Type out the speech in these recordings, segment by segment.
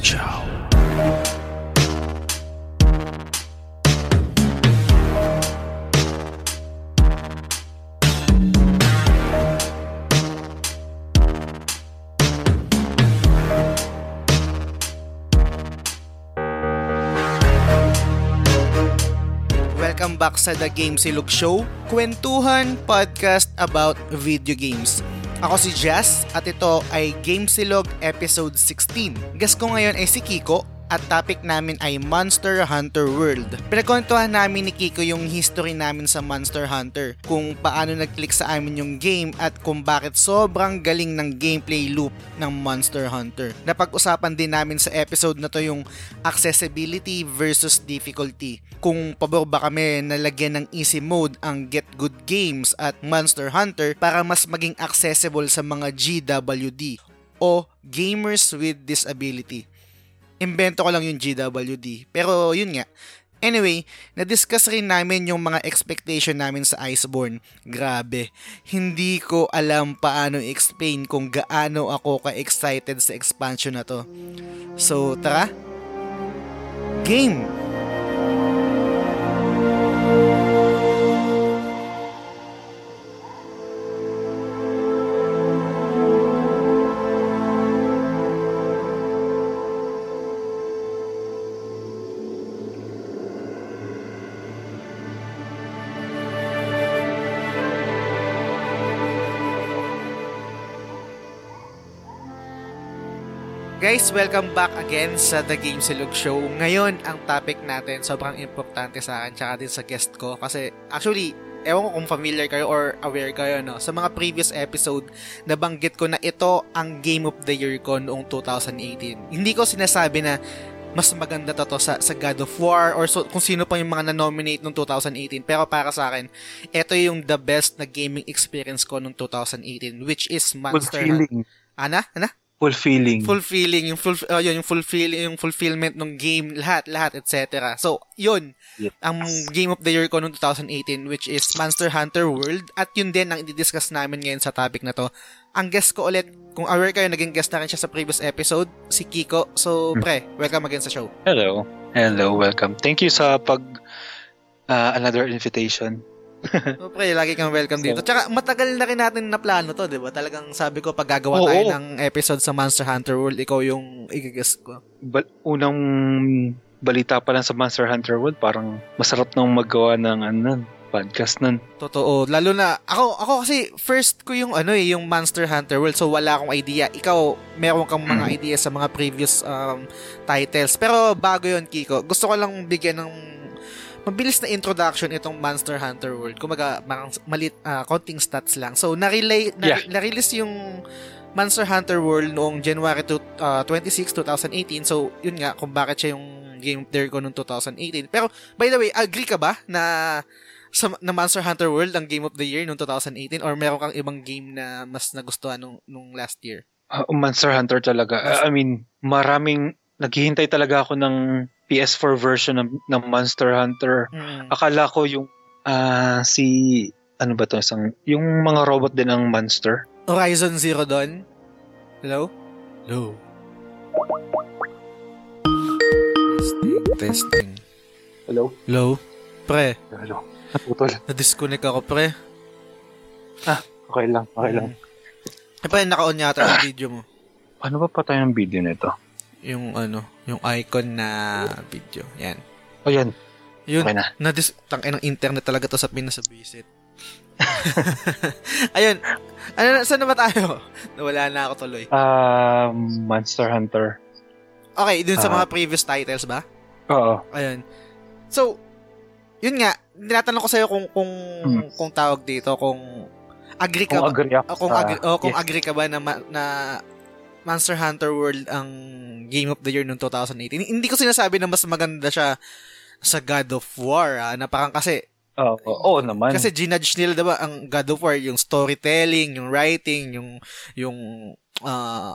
Show. Welcome back sa The Game Silog Show, kwentuhan podcast about video games. Ako si Jazz at ito ay Game Silog Episode 16. Guest ko ngayon ay si Kiko at topic namin ay Monster Hunter World. Pinagkwentuhan namin ni Kiko yung history namin sa Monster Hunter, kung paano nag-click sa amin yung game at kung bakit sobrang galing ng gameplay loop ng Monster Hunter. Napag-usapan din namin sa episode na to yung accessibility versus difficulty. Kung pabor ba kami na lagyan ng easy mode ang Get Good Games at Monster Hunter para mas maging accessible sa mga GWD o Gamers with Disability invento ko lang yung GWD. Pero yun nga. Anyway, na-discuss rin namin yung mga expectation namin sa Iceborne. Grabe, hindi ko alam paano explain kung gaano ako ka-excited sa expansion na to. So, tara. Game! Guys, welcome back again sa The Game Silog Show. Ngayon, ang topic natin sobrang importante sa akin tsaka din sa guest ko kasi actually, ewan ko kung familiar kayo or aware kayo no. Sa mga previous episode, nabanggit ko na ito ang Game of the Year ko noong 2018. Hindi ko sinasabi na mas maganda to, to sa, sa God of War or so, kung sino pa yung mga na-nominate noong 2018. Pero para sa akin, ito yung the best na gaming experience ko noong 2018 which is Monster Hunter. Ana? Ana? Fulfilling. Fulfilling, yung full uh, yun, yung fulfill yung fulfillment ng game, lahat, lahat, etc. So, yun Yes. ang game of the year ko noong 2018 which is Monster Hunter World at yun din ang i-discuss namin ngayon sa topic na to. Ang guest ko ulit, kung aware kayo, naging guest na rin siya sa previous episode, si Kiko. So, pre, welcome again sa show. Hello. Hello, welcome. Thank you sa pag uh, another invitation. So, pre, lagi kang welcome dito. Tsaka, matagal na rin natin na plano to, di ba? Talagang sabi ko, pag gagawa Oo. tayo ng episode sa Monster Hunter World, ikaw yung i-guest ko. Ba- unang balita pa lang sa Monster Hunter World, parang masarap nang magawa ng ano, podcast nun. Totoo. Lalo na, ako, ako kasi first ko yung ano eh, yung Monster Hunter World. So, wala akong idea. Ikaw, meron kang mga idea sa mga previous um, titles. Pero bago yon Kiko, gusto ko lang bigyan ng mabilis na introduction itong Monster Hunter World. Kumaga, mga malit, ah, konting stats lang. So, na-relay, na, Yeah. na-release yung Monster Hunter World noong January to, ah, 26, 2018. So, yun nga, kung bakit siya yung game of the year ko noong 2018. Pero, by the way, agree ka ba na sa na Monster Hunter World ang game of the year noong 2018 or meron kang ibang game na mas nagustuhan nung, nung last year? Uh, Monster Hunter talaga. Uh, I mean, maraming naghihintay talaga ako ng PS4 version ng, ng Monster Hunter. Mm. Akala ko yung ah, si ano ba to isang yung mga robot din ng monster. Horizon Zero Dawn? Hello? Hello? Testing, testing. Hello? Hello? Pre, Hello. Naputol. na-disconnect ako, pre. Okay lang, okay lang. Eh, pre, naka-on yata yung video mo. Paano ba pa tayo ng video nito? Yung ano, yung icon na video. Yan. O yan, Yun, okay na. na dis tangin ng internet talaga to sa Pinas sa visit. Ayun. Ano na, saan na ba tayo? Nawala na ako tuloy. Um, Monster Hunter. Okay, dun sa Ah. mga previous titles ba? Oo. Ayun. So, yun nga, tinatanong ko sa'yo kung kung Hmm. kung tawag dito, kung agree ka Kung ba? agree ako o kung sa- agree, o kung yes. agree ka ba na, na Monster Hunter World ang Game of the Year noong 2018. Hindi ko sinasabi na mas maganda siya sa God of War, ah, na parang kasi Oo, oo naman. Kasi ginudge nila 'di ba ang God of War, yung storytelling, yung writing, yung yung ah,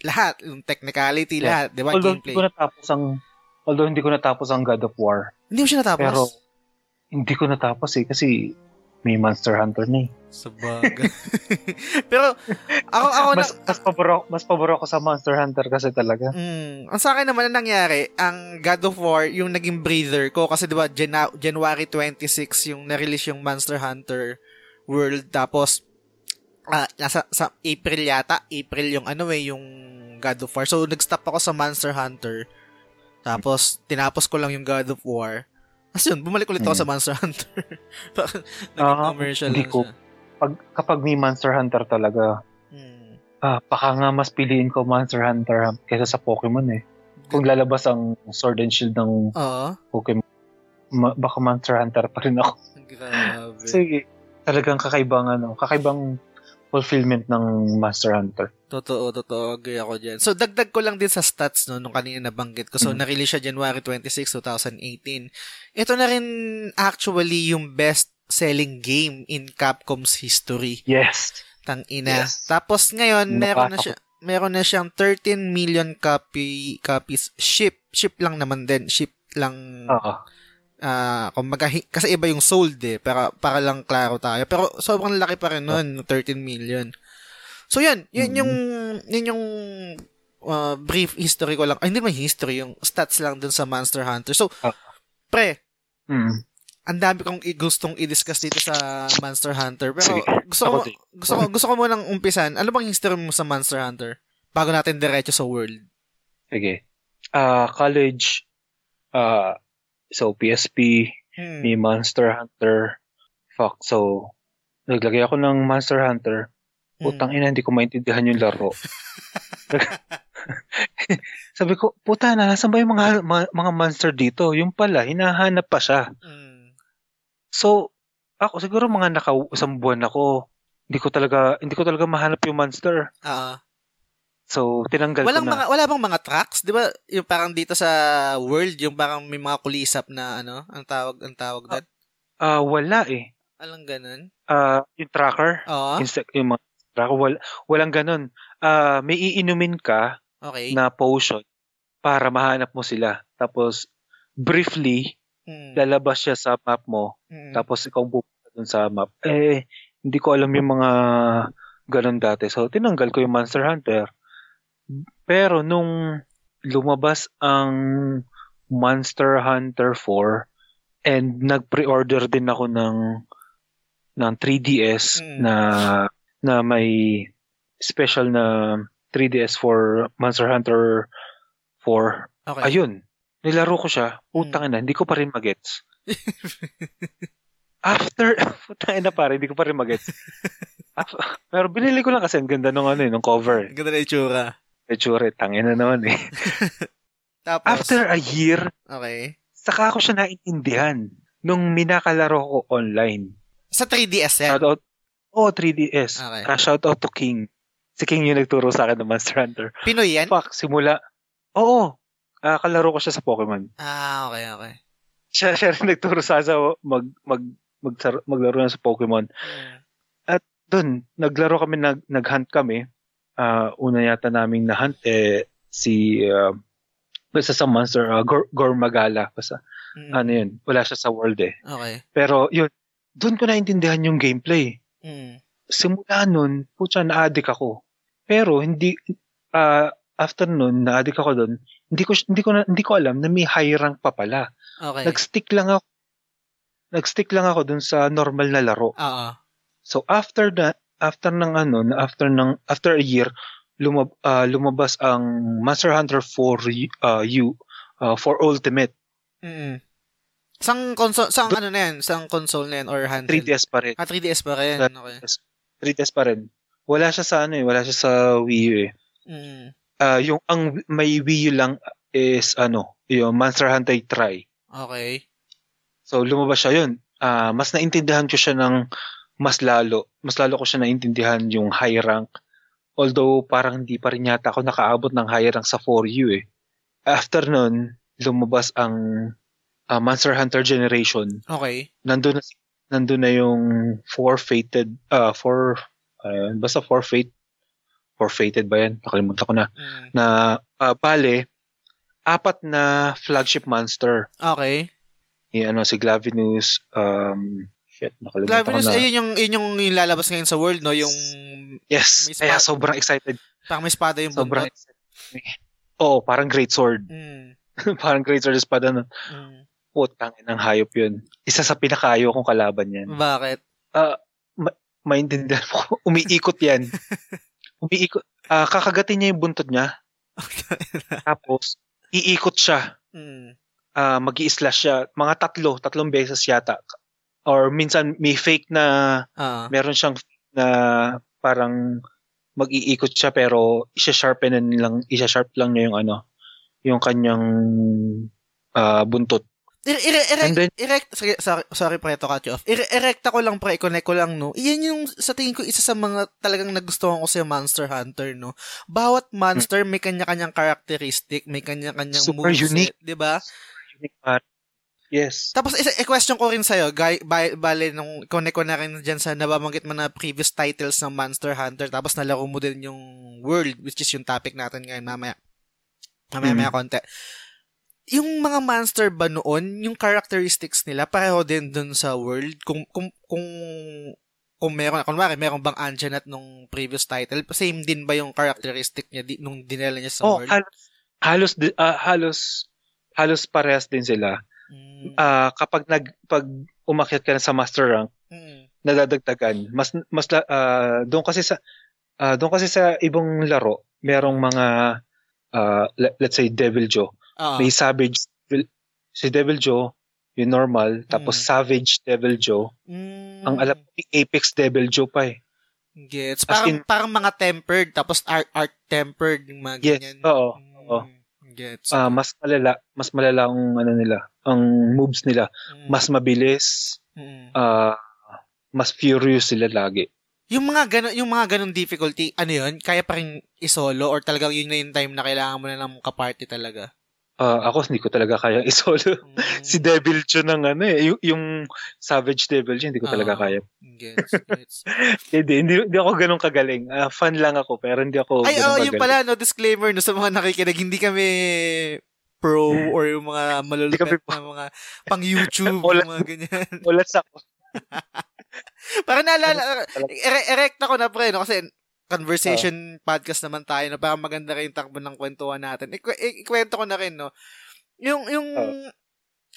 lahat, yung technicality, Yeah. lahat, 'di ba? although hindi Gameplay. ko natapos ang although hindi ko natapos ang God of War, Hindi mo siya natapos. pero hindi ko natapos eh kasi may Monster Hunter na eh. Sabagay. Pero ako ako mas na, mas paboro mas paboro ako sa Monster Hunter kasi talaga. Mm, ang sa akin naman ang nangyari, ang God of War yung naging breather ko kasi 'di ba Jan- January 26 yung na-release yung Monster Hunter World tapos ah, nasa sa April yata, April yung ano eh yung God of War. So nag-stop ako sa Monster Hunter. Tapos tinapos ko lang yung God of War. Tapos yun, bumalik ulit ako Mm. sa Monster Hunter. Ah, commercial hindi lang ko- siya. Pag kapag may Monster Hunter talaga, Mm. ah, baka nga mas piliin ko Monster Hunter kaysa sa Pokemon eh. Kung lalabas ang Sword and Shield ng Oo. Pokemon, ma- baka Monster Hunter pa rin ako. Grabe. Sige, talagang kakaibang ano, kakaibang fulfillment ng Monster Hunter. Totoo, totoo. Agree ako dyan. So, dagdag ko lang din sa stats no, nung kanina nabanggit ko. So, Mm. na-release siya January 26, 2018. Ito na rin actually yung best selling game in Capcom's history. Yes. Tang ina. Yes. Tapos ngayon, meron na siya meron na siyang 13 million copy copies ship ship lang naman din ship lang Oo. ah kumbaga kasi iba yung sold eh para para lang klaro tayo pero sobrang laki pa rin nun 13 million so yun yun Mhm. yung yun yung ah, brief history ko lang ay hindi man history yung stats lang dun sa Monster Hunter so Ah. pre Mm. ang dami kong i- gustong i-discuss dito sa Monster Hunter pero Sige. gusto ko Ako gusto ko gusto ko munang umpisan ano bang history mo sa Monster Hunter bago natin diretso sa world Sige. Ah, college, ah, so PSP, hmm. may Monster Hunter. Fuck, so, naglagay ako ng Monster Hunter. Putang ina, hindi ko maintindihan yung laro. Sabi ko, puta na, nasan ba yung mga, mga, mga monster dito? Yung pala, hinahanap pa siya. Hmm. So, ako siguro mga naka isang buwan ako, hindi ko talaga hindi ko talaga mahanap yung monster. Ah. So, tinanggal Walang ko na. mga wala bang mga tracks, 'di ba? Yung parang dito sa world, yung parang may mga kulisap na ano, ang tawag ang tawag doon. Ah, wala eh. Alang ganun. Ah, yung tracker, Oo. insect, yung mga tracker, wal, walang ganun. Ah, may iinumin ka Okay. na potion para mahanap mo sila. Tapos, briefly, Mm. lalabas siya sa map mo. Mm. Tapos, ikaw pupunta dun sa map. Eh, hindi ko alam yung mga ganun dati. So, tinanggal ko yung Monster Hunter. Pero, nung lumabas ang Monster Hunter 4 and nag-pre-order din ako ng ng 3DS Mm. na na may special na 3DS for Monster Hunter 4. Okay. Ayun. Nilaro ko siya. Utang na, hindi ko pa rin magets. After, putang na pare, hindi ko pa rin magets. Pero binili ko lang kasi ang ganda nung ano eh, nung cover. Ang ganda na itsura. Itsure, tangin na naman eh. Tapos, After a year, okay. saka ako siya naintindihan nung minakalaro ko online. Sa 3DS yan. Shout out, oh 3DS. Okay. Ah, shout out to King. Si King yung nagturo sa akin ng Monster Hunter. Pinoy yan? Fuck, simula. Oo. Ah, kalaro ko siya sa Pokemon. Ah, okay, okay. Siya, siya rin nagturo sa akin sa mag, mag, mag, maglaro na sa Pokemon. Mm. Doon, naglaro kami, nag, nag-hunt kami. Ah, una yata naming na-hunt eh, si, uh, basta sa monster, uh, Gor, Gormagala. Basta, Mm. ano yun, wala siya sa world eh. Okay. Pero yun, doon ko naintindihan yung gameplay. Mm. Simula nun, putya, na-addict ako. Pero hindi, ah, after nun, na-addict ako doon, hindi ko, hindi ko, na, hindi ko alam na may high rank pa pala. Okay. Nag-stick lang ako, nag-stick lang ako dun sa normal na laro. Oo. So after that, after ng ano, after ng after a year, lumab, ah, lumabas ang Monster Hunter 4 uh, U uh, for Ultimate. Mm. Sang console, sang ano na yan? Sang console na yan or handheld? 3DS pa rin. Ah, 3DS pa rin. Okay. 3DS pa rin. Wala siya sa ano eh, wala siya sa Wii U eh. Mm. Ah, yung ang may Wii U lang is ano, yung Monster Hunter Try. Okay. So lumabas siya yun. Ah, mas naintindihan ko siya ng mas lalo. Mas lalo ko siya naintindihan yung high rank. Although parang hindi pa rin yata ako nakaabot ng high rank sa 4U eh. After nun, lumabas ang ah, Monster Hunter Generation. Okay. Nandun na, nandun na yung four fated, ah, four, ah, basta four fate, four fated ba yan? Nakalimutan ko na. Mm. Na, ah, bale, apat na flagship monster Okay. ni ano si Glavinus um Shit, nakalimutan ko news, na. yun yung, yun yung lalabas ngayon sa world, no? Yung, Yes, kaya sobrang excited. parang may espada yung Sobrang buntot. Oo, parang great sword. Mm, parang great sword espada na mm. Putang ng hayop yun. Isa sa pinakayo kong kalaban yan. Bakit? Maintindihan mo, umiikot yan. umiikot. Ah, kakagatin niya yung buntot niya. Tapos, iikot siya. mm. Ah, mag slash siya. Mga tatlo, tatlong beses yata. Or minsan may fake na, Ah. meron siyang fake na parang mag-iikot siya pero isa-sharpenin lang, isa-sharp lang niya yung ano, yung kanyang ah, buntot. Ir- ir- erect, And then- erect, sorry, sorry, sorry pre, to cut you off. Ir- erecta ko lang pre, i-connect ko lang, no? Iyan yung, sa tingin ko, isa sa mga talagang nagustuhan ko sa Monster Hunter, no? Bawat monster may kanya-kanyang characteristic, may kanya-kanyang Super moveset, unique. di ba? Unique part. Yes. Tapos, isa, i-question ko rin sa'yo, guy, ba, bale, nung connect ko na rin dyan sa nababanggit mo na previous titles ng Monster Hunter, tapos nalaro mo din yung world, which is yung topic natin ngayon, mamaya. Mamaya, Mhm. maya konti. Yung mga monster ba noon, yung characteristics nila, pareho din dun sa world? Kung, kung, kung, kung meron, kunwari, meron bang Anjanat nung previous title, same din ba yung characteristic niya di, nung dinala niya sa Oh, world? halos halos ah, halos halos parehas din sila. Mm, Ah, kapag nag pag umakyat ka na sa master rank, mm, nadadagdagan. Mas mas ah, doon kasi sa ah, doon kasi sa ibang laro, merong mga le- let's say Devil Joe. Ah, May Savage si Devil Joe, yung normal, tapos Mm. Savage Devil Joe. mm, Ang alam ko, Apex Devil Joe pa eh. Gets. Parang, in- parang mga tempered, tapos art, art tempered, yung mga Yes, ganyan. oo, oo. Mm, Gets. Ah, mas malala, mas malala ang ano nila, ang moves nila. Mm, Mas mabilis, mm. ah, mas furious sila lagi. Yung mga ganon, yung mga ganon difficulty, ano yun? Kaya pa rin isolo or talagang yun na yung time na kailangan mo na ng kaparty talaga? Ah, ako hindi ko talaga kaya isolo. Mm, si Devil Joe ng ano eh, yung, yung Savage Devil Joe, hindi ko talaga Oo. kaya. Gets, gets. Hindi, hindi, hindi ako ganun kagaling. Ah, fun lang ako, pero hindi ako Ay, oh, kagaling. yung pala, no, disclaimer no, sa mga nakikinig, hindi kami pro or yung mga kami na mga pang YouTube, mga ganyan. Wala sa Parang naalala, Talaga. ere- erect ako na pre, no? Kasi conversation podcast naman tayo, no? Parang maganda rin yung takbo ng kwentuhan natin. Ikwe- ik- ikwento ko na rin, no? Yung, yung, Oh.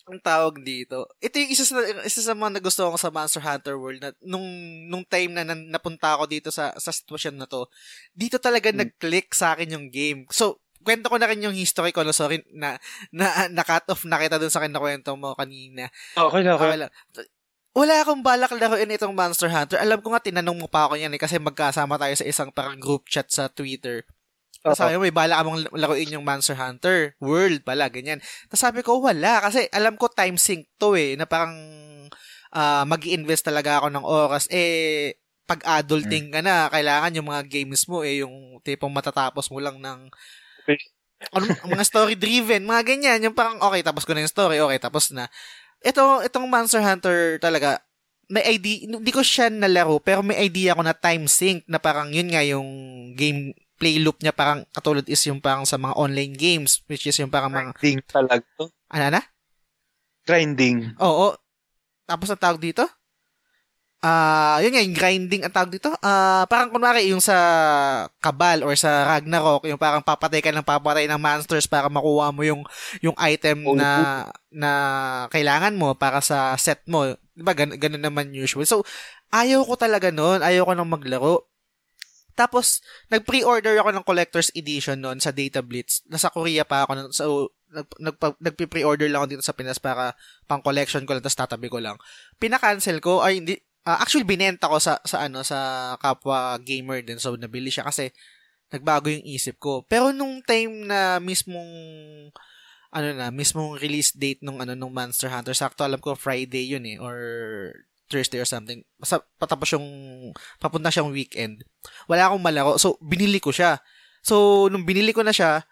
ang tawag dito, ito yung isa sa, isa sa mga nagustuhan ko sa Monster Hunter World na nung, nung time na, nan- napunta ako dito sa, sa sitwasyon na to, dito talaga Hmm. nag-click sa akin yung game. So, kwento ko na rin yung history ko, no? Sorry, na, na, na-cut off na kita dun sa kinakwento mo kanina. Okay okay. Okay lang. Wala akong balak laruin itong Monster Hunter. Alam ko nga, tinanong mo pa ako yan eh, kasi magkasama tayo sa isang parang group chat sa Twitter. Tapos sabi mo, may balak among laruin yung Monster Hunter World pala, ganyan. Tapos sabi ko, wala. Kasi alam ko time sync to eh, na parang ah mag invest talaga ako ng oras. Eh, pag adulting ka na, kailangan yung mga games mo eh, yung tipong matatapos mo lang ng ano, mga story-driven, mga ganyan. Yung parang, okay, tapos ko na yung story, okay, tapos na. Ito, itong Monster Hunter talaga, may idea, hindi ko siya nalaro, pero may idea ko na time sync na parang yun nga yung game play loop niya parang katulad is yung parang sa mga online games, which is yung parang mga, Grinding talaga. to. ano na? Grinding. Oo. Tapos ang tawag dito? Ah, yun nga, yung grinding ang tawag dito. Ah, parang kunwari yung sa Kabal or sa Ragnarok, yung parang papatay ka ng papatay ng monsters para makuha mo yung yung item Oh, na na kailangan mo para sa set mo. 'Di ba? Gan- ganun naman usual. So, ayaw ko talaga noon, ayaw ko nang maglaro. Tapos, nag-pre-order ako ng collector's edition noon sa Data Blitz. Nasa Korea pa ako nun. So, nag, nagpa, nagpi-pre-order lang ako dito sa Pinas para pang collection ko lang tapos tatabi ko lang. Pina-cancel ko ay hindi ah, actually binenta ko sa sa ano sa kapwa gamer din so nabili siya kasi nagbago yung isip ko. Pero nung time na mismong ano na, mismong release date nung ano nung Monster Hunter, sakto alam ko Friday yun eh or Thursday or something. Basta patapos yung papunta siyang weekend. Wala akong malaro. So binili ko siya. So nung binili ko na siya,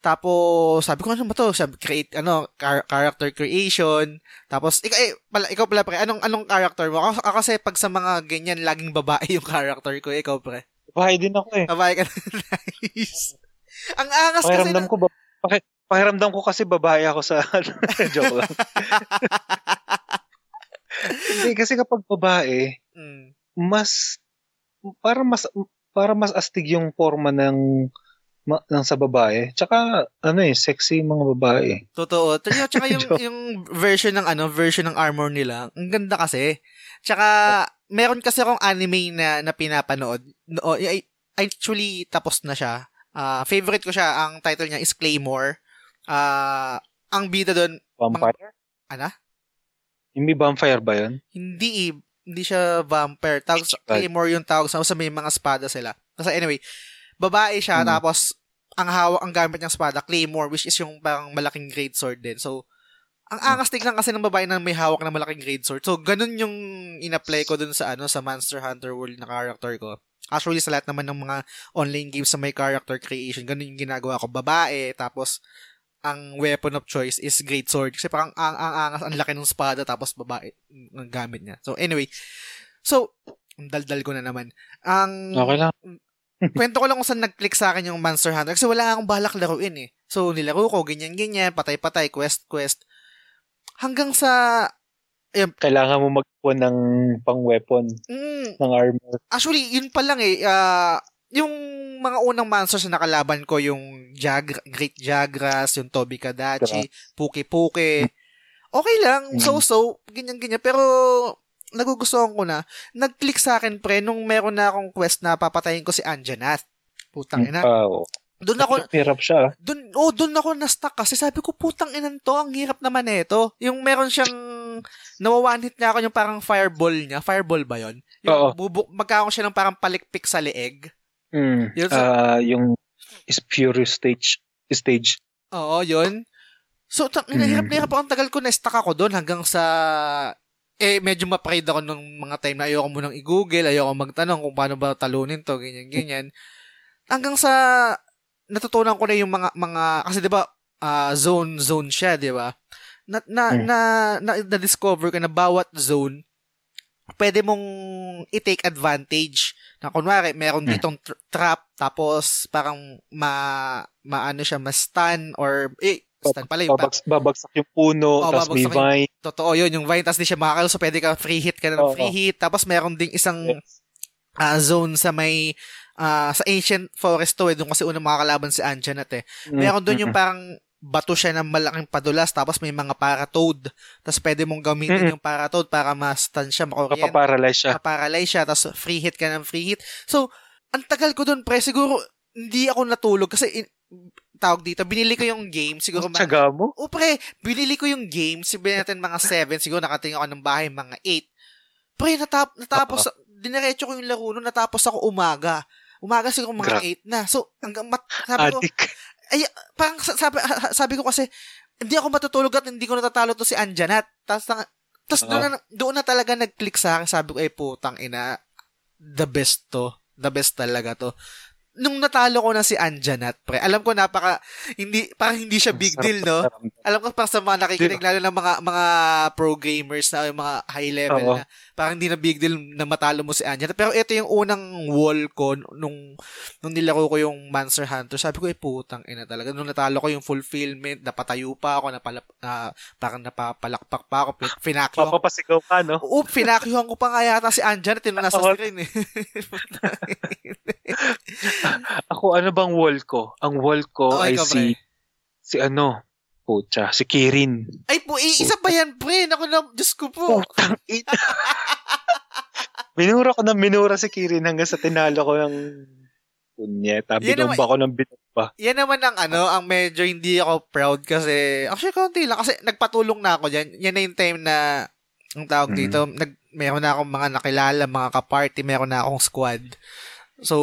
tapos, sabi ko, ano ba to? Sabi, create, ano, char- character creation. Tapos, ikaw, eh, pala, ikaw pala, pre, anong, anong character mo? Ako, ako kasi, pag sa mga ganyan, laging babae yung character ko. Ikaw, pre. Bahay din ako eh. Babae ka na. nice. Ang angas kasi. Pakiramdam ko ba? Paki, pakiramdam ko kasi babae ako sa joke lang. Hindi, kasi kapag babae, Mm. mas, para mas, para mas astig yung forma ng, ma, ng sa babae. Tsaka, ano eh, sexy yung mga babae. Totoo. Tsaka, tsaka yung, yung version ng ano, version ng armor nila, ang ganda kasi. Tsaka, meron kasi akong anime na, na pinapanood. No, ay- actually, tapos na siya. Ah, favorite ko siya. Ang title niya is Claymore. Ah, ang bida doon, Vampire? Ano? Yung may vampire ba yun? hindi eh, hindi siya vampire. Tawag sa Claymore yung tawag sa sa may mga espada sila. Kasi anyway, babae siya Hmm. tapos ang hawak ang gamit niyang espada Claymore which is yung parang malaking great sword din. So ang angas tignan kasi ng babae na may hawak na malaking great sword. So ganun yung in-apply ko dun sa ano sa Monster Hunter World na character ko. Actually sa lahat naman ng mga online games sa may character creation, ganun yung ginagawa ko. Babae tapos ang weapon of choice is great sword kasi parang ang ang angas ang laki ng espada tapos babae ang gamit niya. So anyway, so daldal ko na naman. Ang Okay lang. Kwento ko lang kung saan nag-click sa akin yung Monster Hunter kasi wala akong balak laruin eh. So nilaro ko ganyan-ganyan, patay-patay, quest-quest. Hanggang sa Kailangan mo magpuan ng pang-weapon, mm, ng armor. Actually, yun pa lang eh. ah, yung mga unang monsters na nakalaban ko, yung Jag Great Jagras, yung Toby Kadachi, Puki Puki. Okay lang, Mm. so-so, ganyan-ganyan. Pero, nagugustuhan ko na. Nag-click sa akin, pre, nung meron na akong quest na papatayin ko si Anjanath. Putang ina. Ah, oo. Doon ako, Hirap siya. doon, oh, doon ako na-stuck kasi sabi ko, putang inan to, ang hirap naman nito. Yung meron siyang, nawawanhit niya ako yung parang fireball niya. Fireball ba yon? Yung bubuk, magkakaroon siya ng parang palikpik sa leeg. Mm. Yun sa- Ah, yung is furious stage stage. Oo, yun. So, tang, Mm. hirap na hirap ako. Ang tagal ko na-stuck ako doon hanggang sa, eh, medyo ma-pride ako nung mga time na ayoko munang i-google, ayoko magtanong kung paano ba talunin to, ganyan, ganyan. Hanggang sa, natutunan ko na yung mga, mga, kasi di ba, ah, zone, zone siya, di ba? Na, na, Mm. na, na, na-discover ko na bawat zone, pwede mong i-take advantage. Na kunwari, meron Mm. ditong tr- trap, tapos parang ma, maano siya, ma-stun, or, eh, stun pala yung, pa- Babags, babagsak yung puno, Oo, tapos may babagsak yung- vine. totoo yun, yung vine, tapos di siya makakal, so pwede ka free hit ka na ng Oo. free hit, tapos meron ding isang Yes. ah, zone sa may, ah, sa ancient forest to, eh, doon kasi unang makakalaban si Anjanat eh. Meron doon yung parang bato siya ng malaking padulas tapos may mga paratoad. Tapos pwede mong gamitin Mm-mm. yung paratoad para ma-stun siya, makuryente, Kapaparalyze siya. maparalyze siya, tapos free hit ka ng free hit. So, ang tagal ko doon, pre, siguro hindi ako natulog kasi in- tawag dito, binili ko yung game, siguro Ang tsaga mo? o pre, binili ko yung game, sabihin natin mga 7, siguro nakatingin ako ng bahay mga 8. Pre, natap, natapos, dinerecho ko yung laro nun, natapos ako umaga. Umaga siguro mga Gra- 8 na. So, hanggang mat, sabi ko, Adik. ay, parang sa- sabi, sabi ko kasi, hindi ako matutulog at hindi ko natatalo to si Anjanat. Tapos, tapos doon, na, doon na talaga nag-click sa akin. Sabi ko, eh, putang ina, the best to. The best talaga to. Nung natalo ko na si Anjanat, pre, alam ko napaka, hindi, parang hindi siya big deal, no? Alam ko para sa mga nakikinig, lalo ng mga mga pro gamers na yung mga high level Oo. na parang hindi na big deal na matalo mo si Anya. Pero ito yung unang wall ko nung nung nilaro ko yung Monster Hunter. Sabi ko, eh putang ina talaga. Nung natalo ko yung fulfillment, napatayo pa ako, napalap, na, parang napapalakpak pa ako, finakyo ako. Papapasigaw ka, no? Oo, pinakyuhan ko pa nga yata si Anja na tinuna sa screen eh. Ako, ano bang wall ko? Ang wall ko Oh, ay si, si ano, pucha, si Kirin. Ay po, eh, isa pa yan, pre. Naku na, Diyos ko po. Putang ina. minura ko na minura si Kirin hanggang sa tinalo ko ng punyeta. Binomba ko ng binomba. Yan naman ang ano, ang medyo hindi ako proud kasi, actually, kaunti lang. Kasi nagpatulong na ako dyan. Yan na yung time na, ang tawag Mhm. dito, nag, meron na akong mga nakilala, mga kaparty, meron na akong squad. So,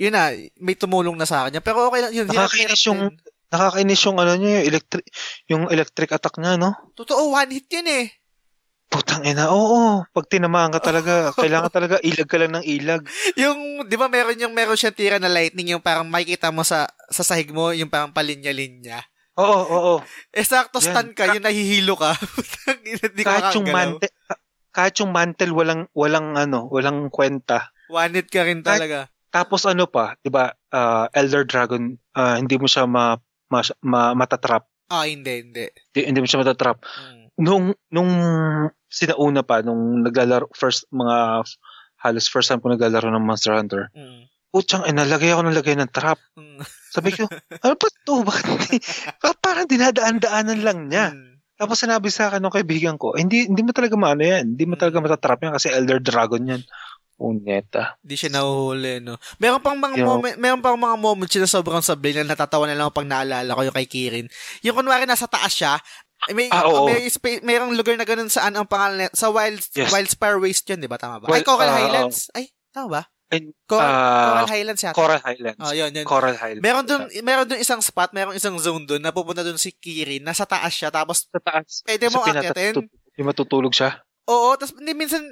yun na, may tumulong na sa akin. Pero okay lang, yun. Nakakainis yung-. Nakakainis yung ano niya, yung electric, yung electric attack niya, no? Totoo, one hit yun eh. Putang ina, oo. Pag tinamaan ka talaga, kailangan talaga ilag ka lang ng ilag. Yung, di ba meron yung meron siyang tira na lightning, yung parang makikita mo sa, sa sahig mo, yung parang palinya-linya. Oo, oo. Eh, sakto stun ka, yung nahihilo ka. Hindi ka Kahit yung mantle, kahit yung mantle walang walang ano, walang kwenta. One hit ka rin talaga. Tapos ano pa, 'di ba? ah, Elder Dragon, ah, hindi mo siya ma, ma, ma- matatrap. Ah, hindi, hindi. Hindi, hindi mo siya matatrap. Mm. Nung, nung sinauna pa, nung naglalaro, first, mga halos first time ko naglalaro ng Monster Hunter, Mm. Putsang, eh, nalagay ako ng lagay ng trap. Mm. Sabi ko, ano ba to? Bakit hindi? Pa- Parang dinadaan-daanan lang niya. Mm. Tapos sinabi sa akin ng kaibigan ko, "Eh, hindi hindi mo talaga maano yan. Hindi mo talaga matatrap yan kasi Elder Dragon yan. Punyeta. Di siya nahuhuli, no? Meron pang mga Yo. moment, meron pang mga moments na sobrang sablay na natatawa na lang pag naalala ko yung kay Kirin. Yung kunwari nasa taas siya, may, Ah, oo. may spa- mayroong lugar na ganun saan ang pangalan sa Wild Yes. Wild Spire Waste yun, di ba? Tama ba? Ay, Well, Coral ah, Highlands. Ay, tama ba? And, Coral, ah, Coral Highlands yata. Coral Highlands. Oh, yun, yun. Coral Highlands. Meron dun, meron dun isang spot, meron isang zone dun na pupunta dun si Kirin, nasa taas siya, tapos sa taas. pwede mo tut- Yung matutulog siya. Oo, tapos hindi minsan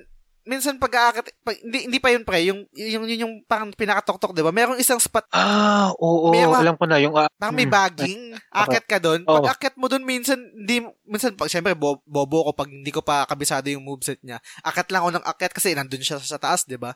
minsan pag aakit pag, hindi, hindi pa yun pre, yung yung yung, yung parang pinakatok-tok, 'di ba? Merong isang spot Ah, oo. May mga- alam ko na. Yung, ah, parang may hmm, bagging, akit ka doon. Oo. Pag akit mo doon minsan hindi minsan pag syempre bo, bobo ko pag hindi ko pa kabisado yung moveset niya. Akit lang ako ng akit kasi nandun siya sa taas, 'di ba?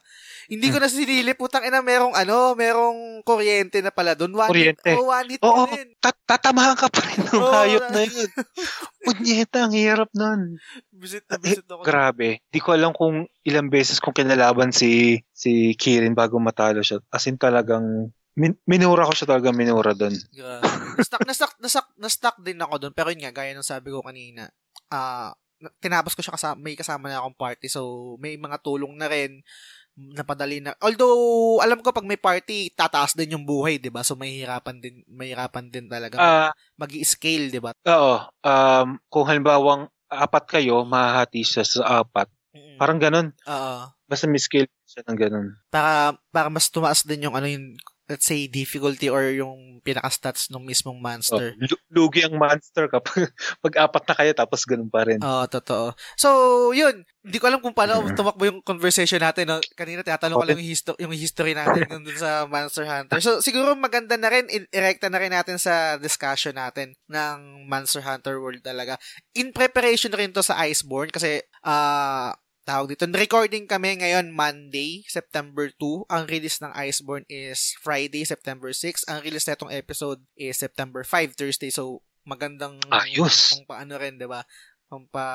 Hindi ko Hmm. na sinili putang ina merong ano, merong kuryente na pala doon. One Kuryente. Hit, oh, one hit Oo, rin. tat- tatamahan ka pa rin ng Oo, hayop na- yun. Punyeta, ang hirap nun. Visit na Eh, visit ako. grabe. Di ko alam kung ilang beses kong kinalaban si si Kirin bago matalo siya. As in talagang min- minura ko siya talaga minura doon. Grabe. Na-stuck, na-stuck, na-stuck, na-stuck din ako doon. Pero yun nga, gaya ng sabi ko kanina, ah, na- tinapos ko siya kasama, may kasama na akong party. So, may mga tulong na rin napadali na. Although, alam ko pag may party, tataas din yung buhay, di ba? So, mahihirapan din, mahihirapan din talaga. Ah, mag scale di ba? oo. Um, kung halimbawang apat kayo, mahahati siya sa apat. Mm. Parang ganun. Oo. Basta may scale siya ng ganun. para, para mas tumaas din yung ano yung, let's say, difficulty or yung pinaka-stats ng mismong Oh, monster. lu- lugi ang monster kapag pag apat na kayo tapos ganun pa rin. Oo, totoo. So, yun. Hindi ko alam kung paano Mhm. tumakbo yung conversation natin. No? Kanina tinatanong ko lang yung, histo- yung history natin dun sa Monster Hunter. So, siguro maganda na rin, irekta na rin natin sa discussion natin ng Monster Hunter World talaga. In preparation rin to sa Iceborne kasi, ah, tawag dito, recording kami ngayon Monday, September 2. Ang release ng Iceborne is Friday, September 6. Ang release na itong episode is September 5, Thursday. So, magandang Ayos. pang paano rin, 'di ba? Pampa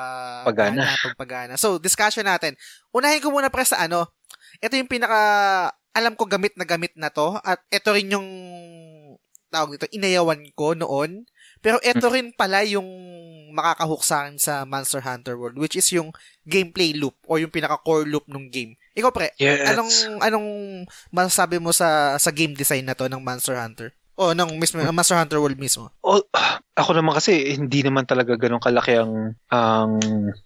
Pagana. pampagana. So, discussion natin. Unahin ko muna pre sa ano. Ito yung pinaka alam ko gamit na gamit na to at ito rin yung tawag dito, inayawan ko noon. Pero ito rin pala yung makakahook sa akin sa Monster Hunter World which is yung gameplay loop or yung pinaka core loop ng game. Ikaw pre, Yes. anong anong masasabi mo sa sa game design na to ng Monster Hunter? O ng mismo Monster Hunter World mismo? Oh, ako naman kasi hindi naman talaga ganun kalaki ang ang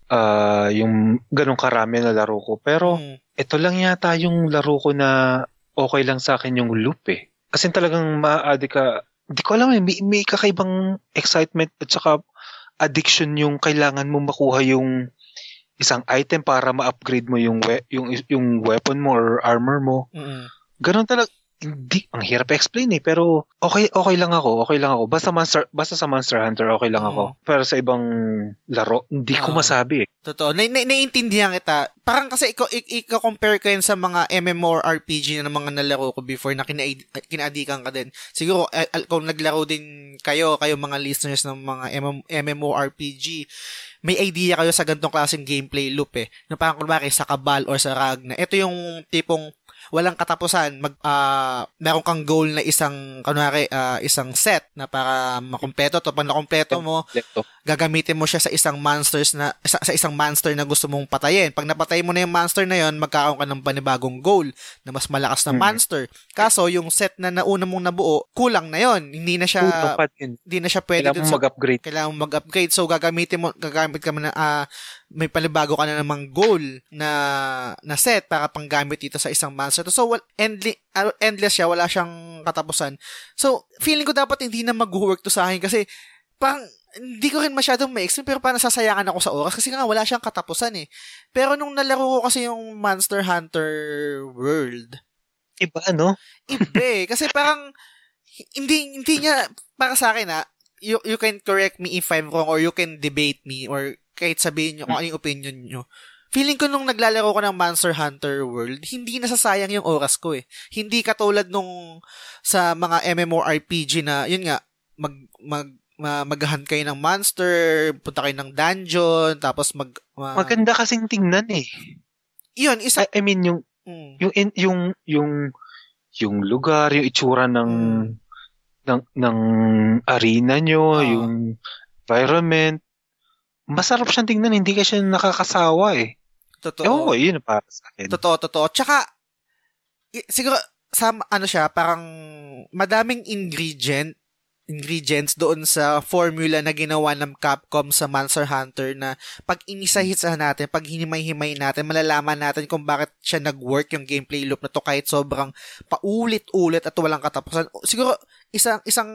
ah, yung ganun karami na laro ko. Pero Hmm. ito lang yata yung laro ko na okay lang sa akin yung loop eh. Kasi talagang maaadi ka, hindi ko alam eh, may, may kakaibang excitement at saka addiction yung kailangan mo makuha yung isang item para ma-upgrade mo yung we- yung yung weapon mo or armor mo. Mm-mm. Ganun talaga. Hindi, ang hirap explain eh, pero okay okay lang ako, okay lang ako. Basta Monster basta sa Monster Hunter okay lang ako. Pero sa ibang laro, hindi ko Oo. masabi eh. Totoo. Na, na, naiintindihan kita. Parang kasi ikaw, ik- ika-compare ko yun sa mga MMORPG na mga nalaro ko before na kina kinaadikan ka din. Siguro, eh, kung naglaro din kayo, kayo mga listeners ng mga MM, MMORPG, may idea kayo sa ganitong klaseng gameplay loop eh. Na parang kunwari sa Kabal or sa Ragna. Ito yung tipong walang katapusan mag ah meron kang goal na isang kunwari ah, isang set na para makumpleto to pag nakumpleto mo gagamitin mo siya sa isang monsters na sa, sa isang monster na gusto mong patayin. Pag napatay mo na yung monster na yon, magkakaroon ka ng panibagong goal na mas malakas na Mhm. monster. Kaso yung set na nauna mong nabuo, kulang na yon. Hindi na siya hindi na siya pwede Kailangan dun mag-upgrade. kailangan mo mag-upgrade. So, gagamitin mo, gagamit ka mo na, ah, may panibago ka na namang goal na, na set para panggamit dito sa isang monster. So, well, endli, ah, endless siya. Wala siyang katapusan. So, feeling ko dapat hindi na mag-work to sa akin kasi, parang, hindi ko rin masyadong ma-explain pero parang nasasayangan ako sa oras kasi nga wala siyang katapusan eh. Pero nung nalaro ko kasi yung Monster Hunter World, Iba, ano? iba eh. Kasi parang, hindi, hindi niya, para sa akin ah, you, you can correct me if I'm wrong or you can debate me or kahit sabihin nyo kung ano yung opinion nyo. Feeling ko nung naglalaro ko ng Monster Hunter World, hindi nasasayang yung oras ko eh. Hindi katulad nung sa mga MMORPG na, yun nga, mag, mag, ma- maghahunt kayo ng monster, punta kayo ng dungeon, tapos mag... ma- Maganda kasing tingnan eh. Yun, isa... I, I mean, yung, Mm. yung, in- yung, yung, yung lugar, yung itsura ng, Mm. Ng, ng arena nyo, Oo. yung environment, masarap siyang tingnan, hindi ka siya nakakasawa eh. Totoo. Ewan ko, yun para sa akin. Totoo, totoo. Tsaka, siguro, sa, ano siya, parang madaming ingredient, ingredients doon sa formula na ginawa ng Capcom sa Monster Hunter na pag inisa-hisa natin, pag hinimay-himay natin, malalaman natin kung bakit siya nag-work yung gameplay loop na to kahit sobrang paulit-ulit at walang katapusan. Siguro, isang isang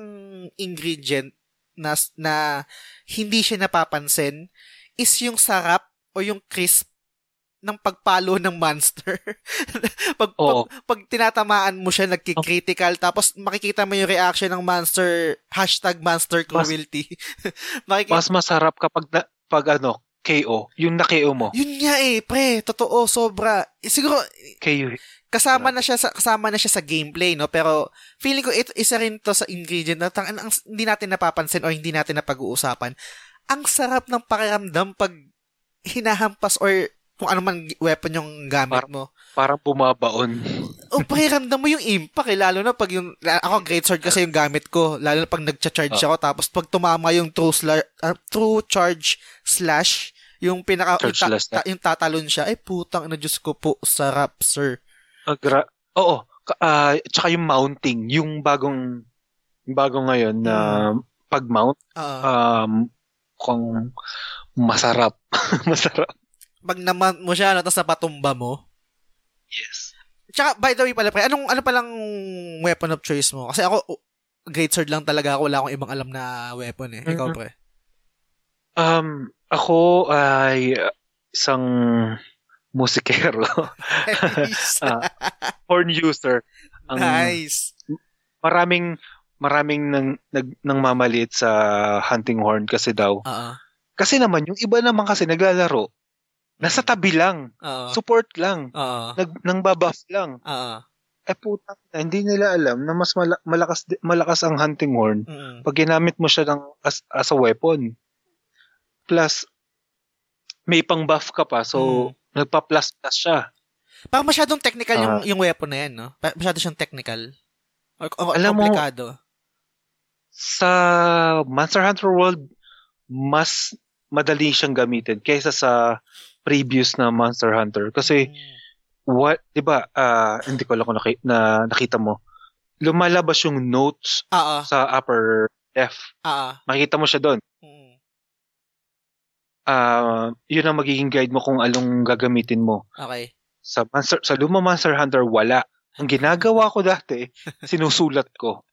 ingredient na, na hindi siya napapansin is yung sarap o yung crisp ng pagpalo ng monster. pag, pag, Oo. pag tinatamaan mo siya, nagki-critical, tapos makikita mo yung reaction ng monster, hashtag monster cruelty. makikita, Mas masarap kapag, na, pag ano, KO, yung na-KO mo. yun nga eh, pre, totoo, sobra. Eh, Siguro, KO. kasama na siya sa kasama na siya sa gameplay no pero feeling ko ito isa rin to sa ingredient na tang, ang, hindi natin napapansin o hindi natin napag-uusapan ang sarap ng pakiramdam pag hinahampas or kung ano man weapon yung gamit Parang- mo Parang bumabaon. o pakiramdam mo yung impact eh, lalo na pag yung ako great sword kasi yung gamit ko lalo na pag nagcha-charge Ah. ako tapos pag tumama yung true, sla- ah, true charge slash yung pinaka Charge yung, ta- slash na. ta- yung tatalon siya ay putang na Diyos ko po sarap sir Agra- Oo. Ah, tsaka yung mounting, yung bagong, yung bagong ngayon na pag-mount, Oo. um, kung masarap. masarap. Pag naman mo siya, no, tapos napatumba mo. Yes. Tsaka, by the way pala, pre, anong, ano palang weapon of choice mo? Kasi ako, great sword lang talaga ako. Wala akong ibang alam na weapon eh. Ikaw, Mhm. pre. Um, ako ay isang musikero. Nice. Ah, horn user. Ang nice. maraming maraming nang nag nang mamaliit sa hunting horn kasi daw. Oo. Kasi naman yung iba naman kasi naglalaro nasa tabi lang, Oo. support lang, nag nang babuff lang. Oo. Eh putang na, hindi nila alam na mas mala- malakas malakas ang hunting horn Mm-mm. pag ginamit mo siya ng as, as a weapon. Plus may pang buff ka pa so nagpa-plus plus siya. Parang masyadong technical yung, Ah. yung weapon na yan, no? Masyado siyang technical. O, o, Alam mo- komplikado. Sa Monster Hunter World mas madali siyang gamitin kaysa sa previous na Monster Hunter. Kasi what 'di ba ah, hindi ko alam kung naki- na nakita mo. Lumalabas yung notes Oo. sa upper left Oo. makikita mo siya doon. Ah yun ang magiging guide mo kung anong gagamitin mo. Okay. sa Monster sa lumang Monster Hunter wala. Ang ginagawa ko dati sinusulat ko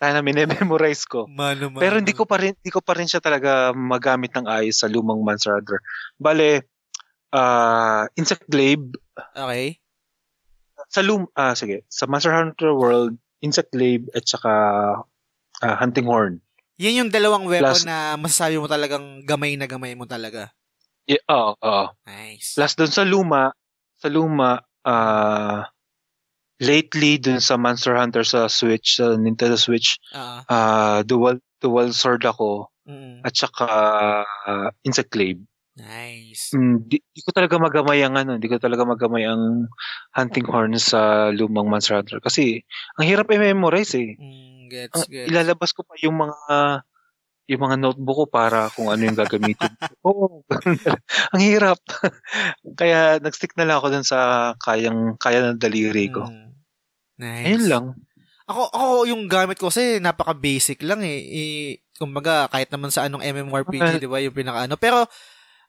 na memorize ko Mano, mano. pero hindi ko pa rin hindi ko pa rin siya talaga magamit ng ayos sa lumang Monster Hunter bale ah Insect Glaive Okay. sa lum ah sige sa Monster Hunter World Insect Glaive at saka ah, Hunting Horn Yan yung dalawang weapon Plus- na masasabi mo talagang gamay na gamay mo talaga. yeah, oo oo Nice. Plus doon sa luma, sa luma, ah lately dun sa Monster Hunter sa Switch, sa Nintendo Switch, Oo. ah dual dual sword ako Mm. at saka ah, Insect Glaive. Nice. Mm, di, di ko talaga magamay ang ano, di ko talaga magamay ang hunting horn sa lumang Monster Hunter kasi ang hirap i-memorize eh. Mm, gets, Ang- gets. ilalabas ko pa yung mga yung mga notebook ko para kung ano yung gagamitin. Oo. ang hirap. Kaya nag-stick na lang ako dun sa kayang kaya ng daliri ko. Mm. Nice. Ayun lang. Ako, ako yung gamit ko kasi napaka-basic lang eh. I, kumbaga, kahit naman sa anong MMORPG, Okay. di ba, yung pinaka-ano. Pero,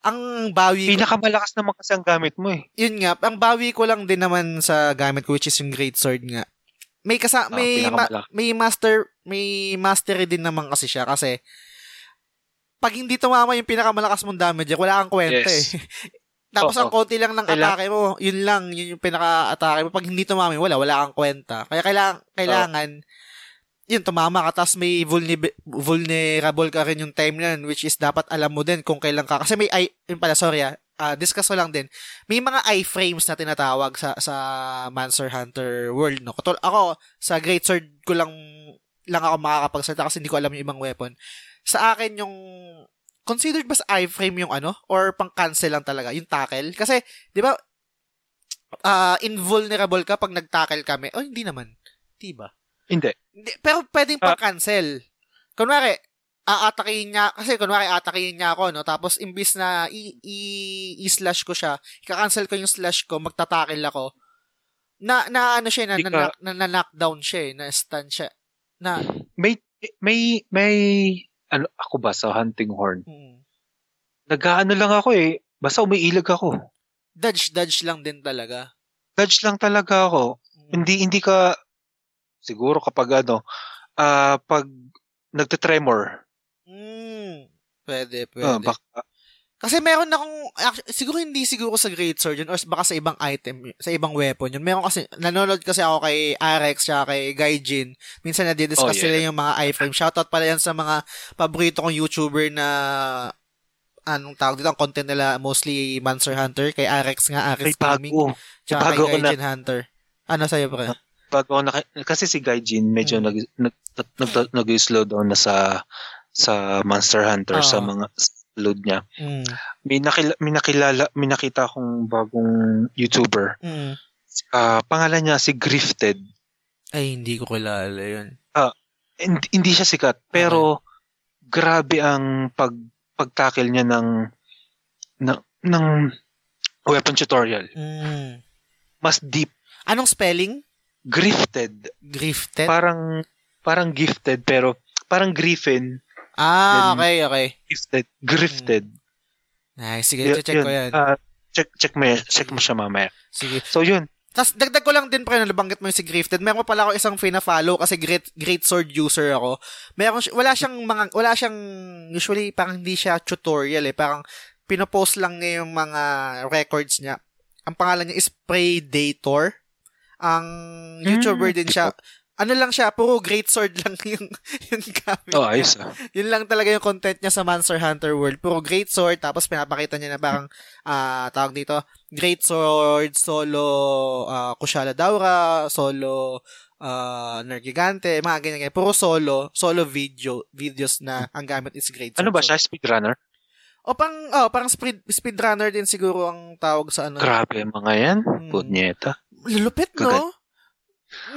ang bawi ko, Pinakamalakas naman kasi ang gamit mo eh. yun nga, ang bawi ko lang din naman sa gamit ko, which is yung Great Sword nga. May kasa, Ah, may, ma- may master, may mastery din naman kasi siya kasi pag hindi tumama yung pinakamalakas mong damage, wala kang kwenta Yes. eh. Tapos Oo. ang konti lang ng atake mo, yun lang, yun yung pinaka-atake mo. Pag hindi tumama, wala, wala kang kwenta. Kaya kailangan, kailangan, yun, tumama ka, tapos may vulnerab- vulnerable ka rin yung time na which is dapat alam mo din kung kailan ka. Kasi may, ay, yun pala, sorry ah, ah, discuss ko lang din, may mga iframes na tinatawag sa sa Monster Hunter world, no? Katol, ako, sa Great Sword ko lang lang ako makakapagsalita kasi hindi ko alam yung ibang weapon. Sa akin yung considered ba sa iframe yung ano or pang cancel lang talaga yung tackle kasi 'di ba uh, invulnerable ka pag nag-tackle kami. Oh, hindi naman. 'Di ba? Hindi. Hindi, pero pwedeng pang cancel. Kunwari, aatakihin niya, kasi kunwari aatakihin niya ako, no? Tapos, imbis na i- i- i-slash ko siya, ika-cancel ko yung slash ko, magtatakil ako, na, na ano siya, na, na, na, na, na knockdown siya, eh, na stun siya. Na, may, may, may, ano, ako ba sa hunting horn? Hmm. Nag-ano lang ako eh, basta umiilag ako. Dodge, dodge lang din talaga. Dodge lang talaga ako. Hmm. Hindi, hindi ka, siguro kapag ano, uh, pag nagte-tremor. Mm, pwede, Ah, pwede. Uh, baka, kasi meron akong, actually, siguro hindi siguro sa Great Sword yun, or baka sa ibang item, sa ibang weapon yun. Meron kasi, nanonood kasi ako kay Arex, siya kay Gaijin. Minsan nadidiscuss oh, yeah. sila yung mga iframe. Shoutout pala yan sa mga paborito kong YouTuber na anong tawag dito, ang content nila mostly Monster Hunter, kay Arex nga, Arex Gaming, tsaka kay Gaijin na, Hunter. Ano sa'yo, pre? Bago na, kasi si Gaijin medyo hmm. nag, nag, nag, nag, nag-slow down na sa sa Monster Hunter, uh sa mga load niya. Mm. May, nakila, may nakilala, may nakita akong bagong YouTuber. Mm. Uh, pangalan niya si Grifted. Ay, hindi ko kilala yun. Ah, uh, hindi, hindi siya sikat, pero okay. grabe ang pag pagtakil niya ng ng, ng weapon tutorial. Mm. Mas deep. Anong spelling? Grifted. Grifted? Parang parang gifted pero parang griffin Ah, okay, okay. Gifted. Grifted. Hmm. Nice. Sige, y- check ko yan. Uh, check, check mo, check mo siya mamaya. Sige. So, yun. Tapos, dagdag ko lang din pre, nabanggit mo yung si Grifted. Meron pala ako isang fina-follow kasi great, great sword user ako. Meron, wala siyang mga, wala siyang, usually, parang hindi siya tutorial eh. Parang, pinopost lang niya yung mga records niya. Ang pangalan niya is Predator. Ang YouTuber hmm. din siya ano lang siya, puro great sword lang yung, yung gamit Oh, ayos ah. Yun lang talaga yung content niya sa Monster Hunter World. Puro great sword, tapos pinapakita niya na parang, uh, tawag dito, great sword, solo uh, Kushala Daura, solo uh, Nergigante, mga ganyan, ganyan. Puro solo, solo video, videos na ang gamit is great sword. Ano ba siya? Speedrunner? O pang oh, parang speed speedrunner din siguro ang tawag sa ano. Grabe mga yan. Hmm. Punyeta. Lulupit, no?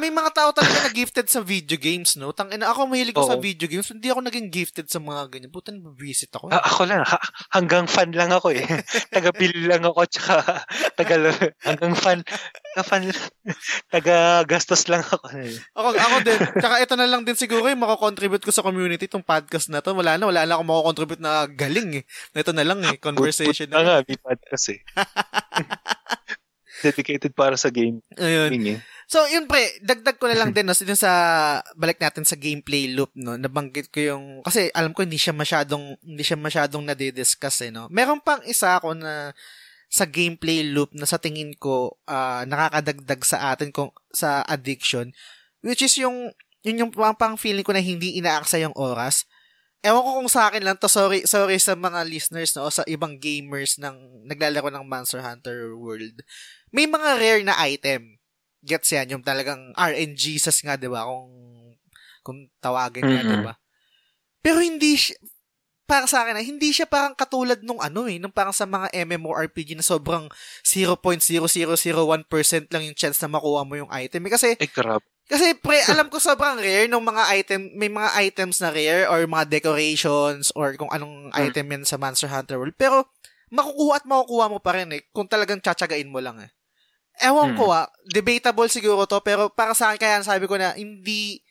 May mga tao talaga na gifted sa video games, no? Tang ina ako mahilig ko sa video games, hindi ako naging gifted sa mga ganyan. Puta na visit ako. Ah, ako lang, ha, hanggang fan lang ako eh. taga-pili lang ako tsaka taga hanggang fan, taga fan, taga gastos lang ako. Eh. ako ako din. Tsaka ito na lang din siguro yung mako-contribute ko sa community itong podcast na to. Wala na, wala na ako mako-contribute na galing eh. Ito na lang eh, conversation. na nga, may podcast eh. Dedicated para sa game. Ayun. Eh. So, yun pre, dagdag ko na lang din no, dun sa balik natin sa gameplay loop no, nabanggit ko yung kasi alam ko hindi siya masyadong hindi siya masyadong nade-discuss eh no. Meron pang isa ako na sa gameplay loop na sa tingin ko uh, nakakadagdag sa atin kung sa addiction which is yung yun yung pang, pang feeling ko na hindi inaaksa yung oras. Ewan ko kung sa akin lang to, sorry, sorry sa mga listeners no, o sa ibang gamers ng naglalaro ng Monster Hunter World. May mga rare na item Gets yan, yung talagang RNG sas nga, di ba? Kung, kung tawagin nga, mm-hmm. di ba? Pero hindi siya, para sa akin, hindi siya parang katulad nung ano eh, nung parang sa mga MMORPG na sobrang 0.0001% lang yung chance na makuha mo yung item. Eh, kasi, eh, crap. Kasi pre, alam ko sobrang rare ng mga item, may mga items na rare or mga decorations or kung anong hmm. item yan sa Monster Hunter World. Pero makukuha at makukuha mo pa rin eh kung talagang tsatsagain mo lang eh. Ewan hmm. ko ah, debatable siguro to, pero para sa akin kaya sabi ko na hindi,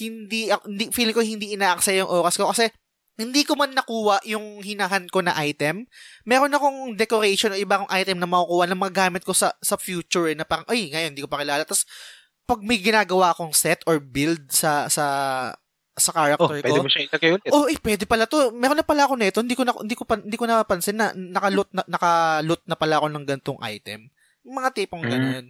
hindi, hindi feeling ko hindi inaaksa yung oras ko kasi hindi ko man nakuha yung hinahan ko na item. Meron akong decoration o iba akong item na makukuha na magagamit ko sa sa future eh, na parang, ay, ngayon, hindi ko pa kilala. Tapos, pag may ginagawa akong set or build sa sa sa character oh, ko. Pwede mo siya ilagay ulit. Oh, eh, pwede pala to. Meron na pala ako nito. Hindi ko na hindi ko pa, hindi ko napansin na naka-loot na naka-loot na pala ako ng gantong item. Mga tipong mm. ganun.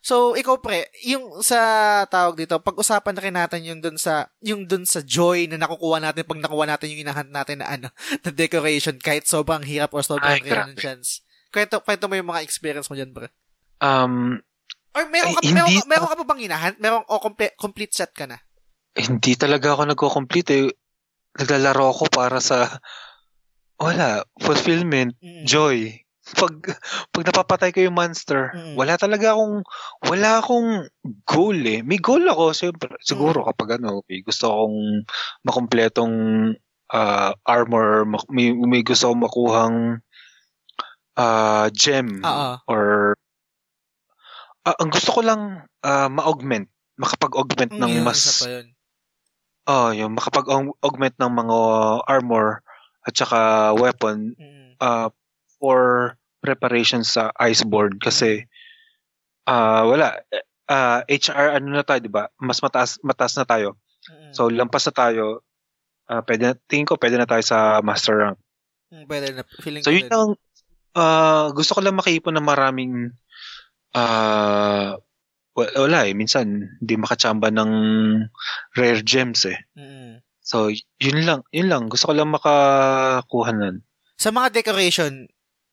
So, ikaw pre, yung sa tawag dito, pag-usapan na rin natin yung dun sa, yung dun sa joy na nakukuha natin pag nakuha natin yung inahan natin na ano, na decoration kahit sobrang hirap or sobrang rare ng chance. Kwento, kwento mo yung mga experience mo dyan, pre. Um, or meron ka, ay, meron, hindi, meron ka pa bang inahan? Meron, o oh, complete, complete set ka na? hindi talaga ako nagko-complete eh. Naglalaro ako para sa wala, fulfillment, Mm. joy. Pag pag napapatay ko yung monster, Mm. wala talaga akong wala akong goal eh. May goal ako siyempre. Siguro kapag ano, may gusto akong makumpletong ah, armor, may, may gusto akong makuhang ah, gem Oo. or Ah, ang gusto ko lang ah, ma-augment, makapag-augment ng Yun, mas oh, yung makapag-augment ng mga armor at saka weapon Mm. uh, for preparation sa Iceborne kasi ah wala. Ah HR ano na tayo 'di ba? Mas mataas mataas na tayo. So lampas na tayo. Ah pwede na, tingin ko pwede na tayo sa master rank. Mm, pwede na. Feeling so yun din. lang ah gusto ko lang makaipon ng maraming ah wa- wala eh. Minsan hindi makachamba ng rare gems eh. So yun lang yun lang. Gusto ko lang makakuha nun. Sa mga decoration,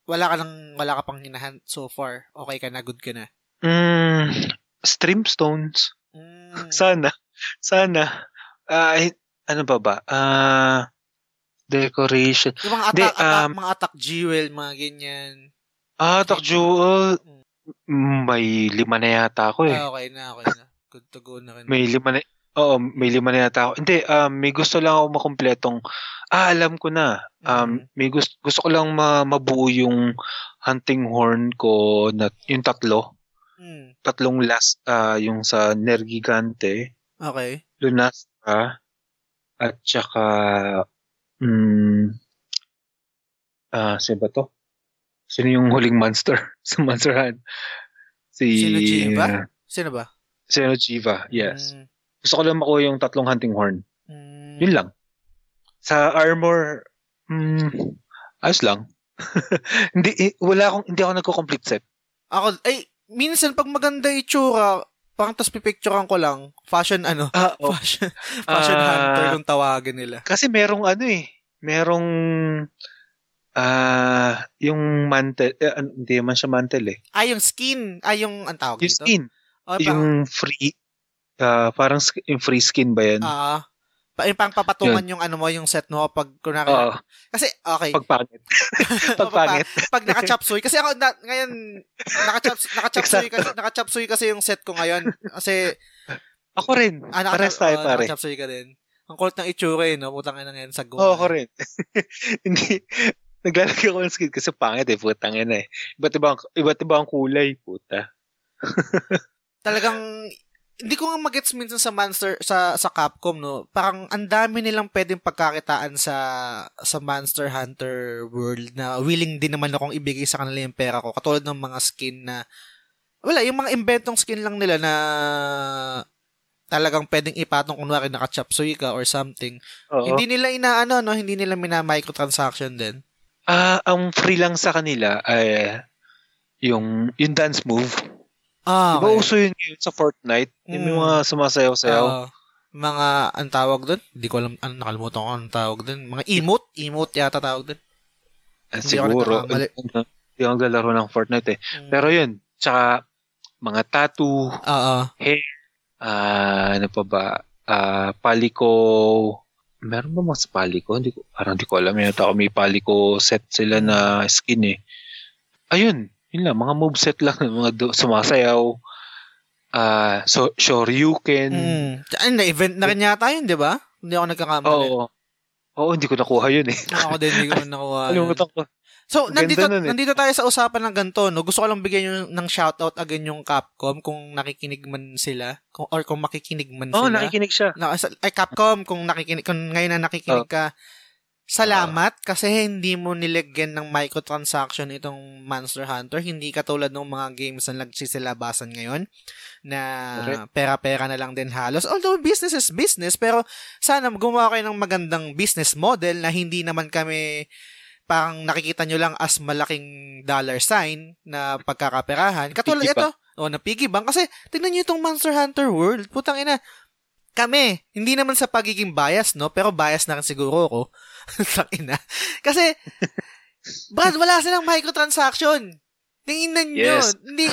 wala ka nang wala ka pang hinahan so far. Okay ka na, good ka na. mm, stream stones Mm. Sana. Sana. Ah, eh, ano ba ba? Ah, decoration. Yung mga attack, attack- um, mga attack jewel, mga ganyan. Ah, Doc Jewel. May lima na yata ako eh. Ah, okay na, okay na. Good to go na rin. May lima na. Oo, may lima na yata ako. Hindi, um, may gusto lang ako makumpletong. Ah, alam ko na. Um, Mm. may gusto, gusto ko lang ma- mabuo yung hunting horn ko na yung tatlo. Mm. Tatlong last, ah, yung sa Nergigante. Okay. Lunastra at saka mm, ah sino ba to? Sino yung huling monster sa Monster Hunt? Si Sino, Jiva? Sino ba? Sino Jiva, yes. Mm. Gusto ko lang makuha yung tatlong hunting horn. Mm. Yun lang. Sa armor, mm, ayos lang. hindi eh, wala akong hindi ako nagko-complete set. Ako, ay, minsan pag maganda itsura, parang tas pipicturean ko lang, fashion ano, Ah, oh. fashion, fashion Ah. hunter yung tawagin nila. Kasi merong ano eh, merong ah yung mantle, eh, hindi man siya mantle eh. Ah, yung skin. Ah, yung, ang tawag Yung dito? skin. Oh, parang, yung free ah, parang yung free skin ba yan? ah, pa, yung pang papatungan yung ano mo, yung set mo, pag kunwari, Oo, kasi, okay, pagpangit. pagpangit. pag naka-chop suey, kasi ako, na, ngayon, naka-chop, naka-chop suey kasi, naka-chop suey kasi yung set ko ngayon, kasi, Ako rin. ah, naka, Pares tayo, oh, pare. naka-chop suey ka din. Ang kulit ng itsura eh, no? Putang ina ngayon sa go. Oo, ako rin. Hindi, naglalagay ako ng skin kasi pangit eh, putang ina eh. Iba't iba, iba't iba ang kulay, puta. Talagang, hindi ko nga magets minsan sa Monster, sa, sa Capcom, no? Parang, ang dami nilang pwedeng pagkakitaan sa, sa Monster Hunter world na willing din naman akong ibigay sa kanila yung pera ko. Katulad ng mga skin na, wala, yung mga inventong skin lang nila na talagang pwedeng ipatong kunwari naka-chop suey ka or something. Oo. Hindi nila inaano, no? Hindi nila mina microtransaction din. Ah, ang free lang sa kanila ay yung yung dance move. Ah, Di ba uso yun ngayon sa Fortnite? Yung Mm. mga sumasayaw-sayaw. Oo. mga, ang tawag doon? Hindi ko alam, ano, nakalimutan ko ang tawag doon. Mga emote? Emote yata tawag doon. Ah, hindi siguro. nagkakamali. Hindi ako naglalaro ng Fortnite eh. Mm. Pero yun, tsaka mga tattoo, Oo. ah, ano pa ba, ah, paliko, meron ba mas paliko? Hindi ko, parang hindi ko alam. Yata ako may paliko set sila na skin eh. Ayun, yun lang, mga moveset lang, mga do, sumasayaw, ah, so, Shoryuken, Mm. Ay, na-event na rin yata yun, di ba? Hindi ako nagkakamali. oo, oo, hindi ko nakuha yun eh. Ako din, hindi ko nakuha. yun. Kalimutan ko. So, Ganda nandito, nun eh. nandito tayo sa usapan ng ganito, no? Gusto ko lang bigyan yung, ng shoutout again yung Capcom kung nakikinig man sila, kung, or kung makikinig man Oo, oh, sila. nakikinig siya. na, ay Capcom kung nakikinig kung ngayon na nakikinig Oh. ka salamat kasi hindi mo nilagyan ng microtransaction itong Monster Hunter. Hindi katulad ng mga games na nagsisilabasan ngayon na pera-pera na lang din halos. Although business is business pero sana gumawa kayo ng magandang business model na hindi naman kami parang nakikita nyo lang as malaking dollar sign na pagkakaperahan. Katulad ito o na piggy bank. Kasi tingnan nyo itong Monster Hunter World. Putang ina kami, hindi naman sa pagiging bias, no? Pero bias na rin siguro ako. Tangina. Kasi, Brad, wala silang microtransaction. Tingnan nyo. Yes. Hindi,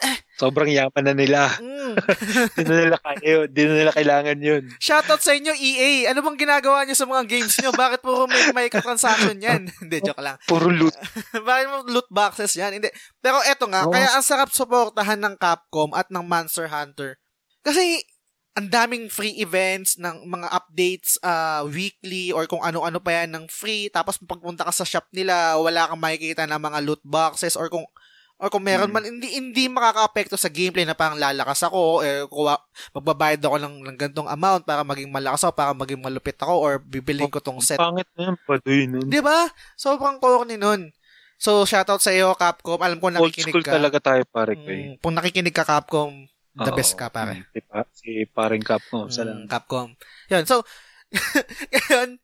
Sobrang yaman na nila. Mm. Di na nila kaya yun. Di na nila kailangan yun. Shoutout sa inyo, EA. Ano bang ginagawa niyo sa mga games niyo? Bakit puro may, may transaction yan? Hindi, joke lang. Puro loot. Bakit mo loot boxes yan? Hindi. Pero eto nga, Oo. kaya ang sarap suportahan ng Capcom at ng Monster Hunter. Kasi ang daming free events ng mga updates uh, weekly or kung ano-ano pa yan ng free. Tapos pagpunta ka sa shop nila, wala kang makikita ng mga loot boxes or kung or kung meron Hmm. man, hindi, hindi makaka-apekto sa gameplay na parang lalakas ako, eh, kuha, magbabayad ako ng, ng gantong amount para maging malakas ako, para maging malupit ako, or bibiling ko tong set. Pangit na yun. Padoy nun. Di ba? Sobrang corny nun. So, shoutout sa iyo, Capcom. Alam ko Old nakikinig school ka. talaga tayo, pare ko. Mm, kung nakikinig ka, Capcom, the Oo. best ka, pare. Mm, Si, pa, si paring Capcom. Mm, Salamat. Capcom. Yun. So, ngayon,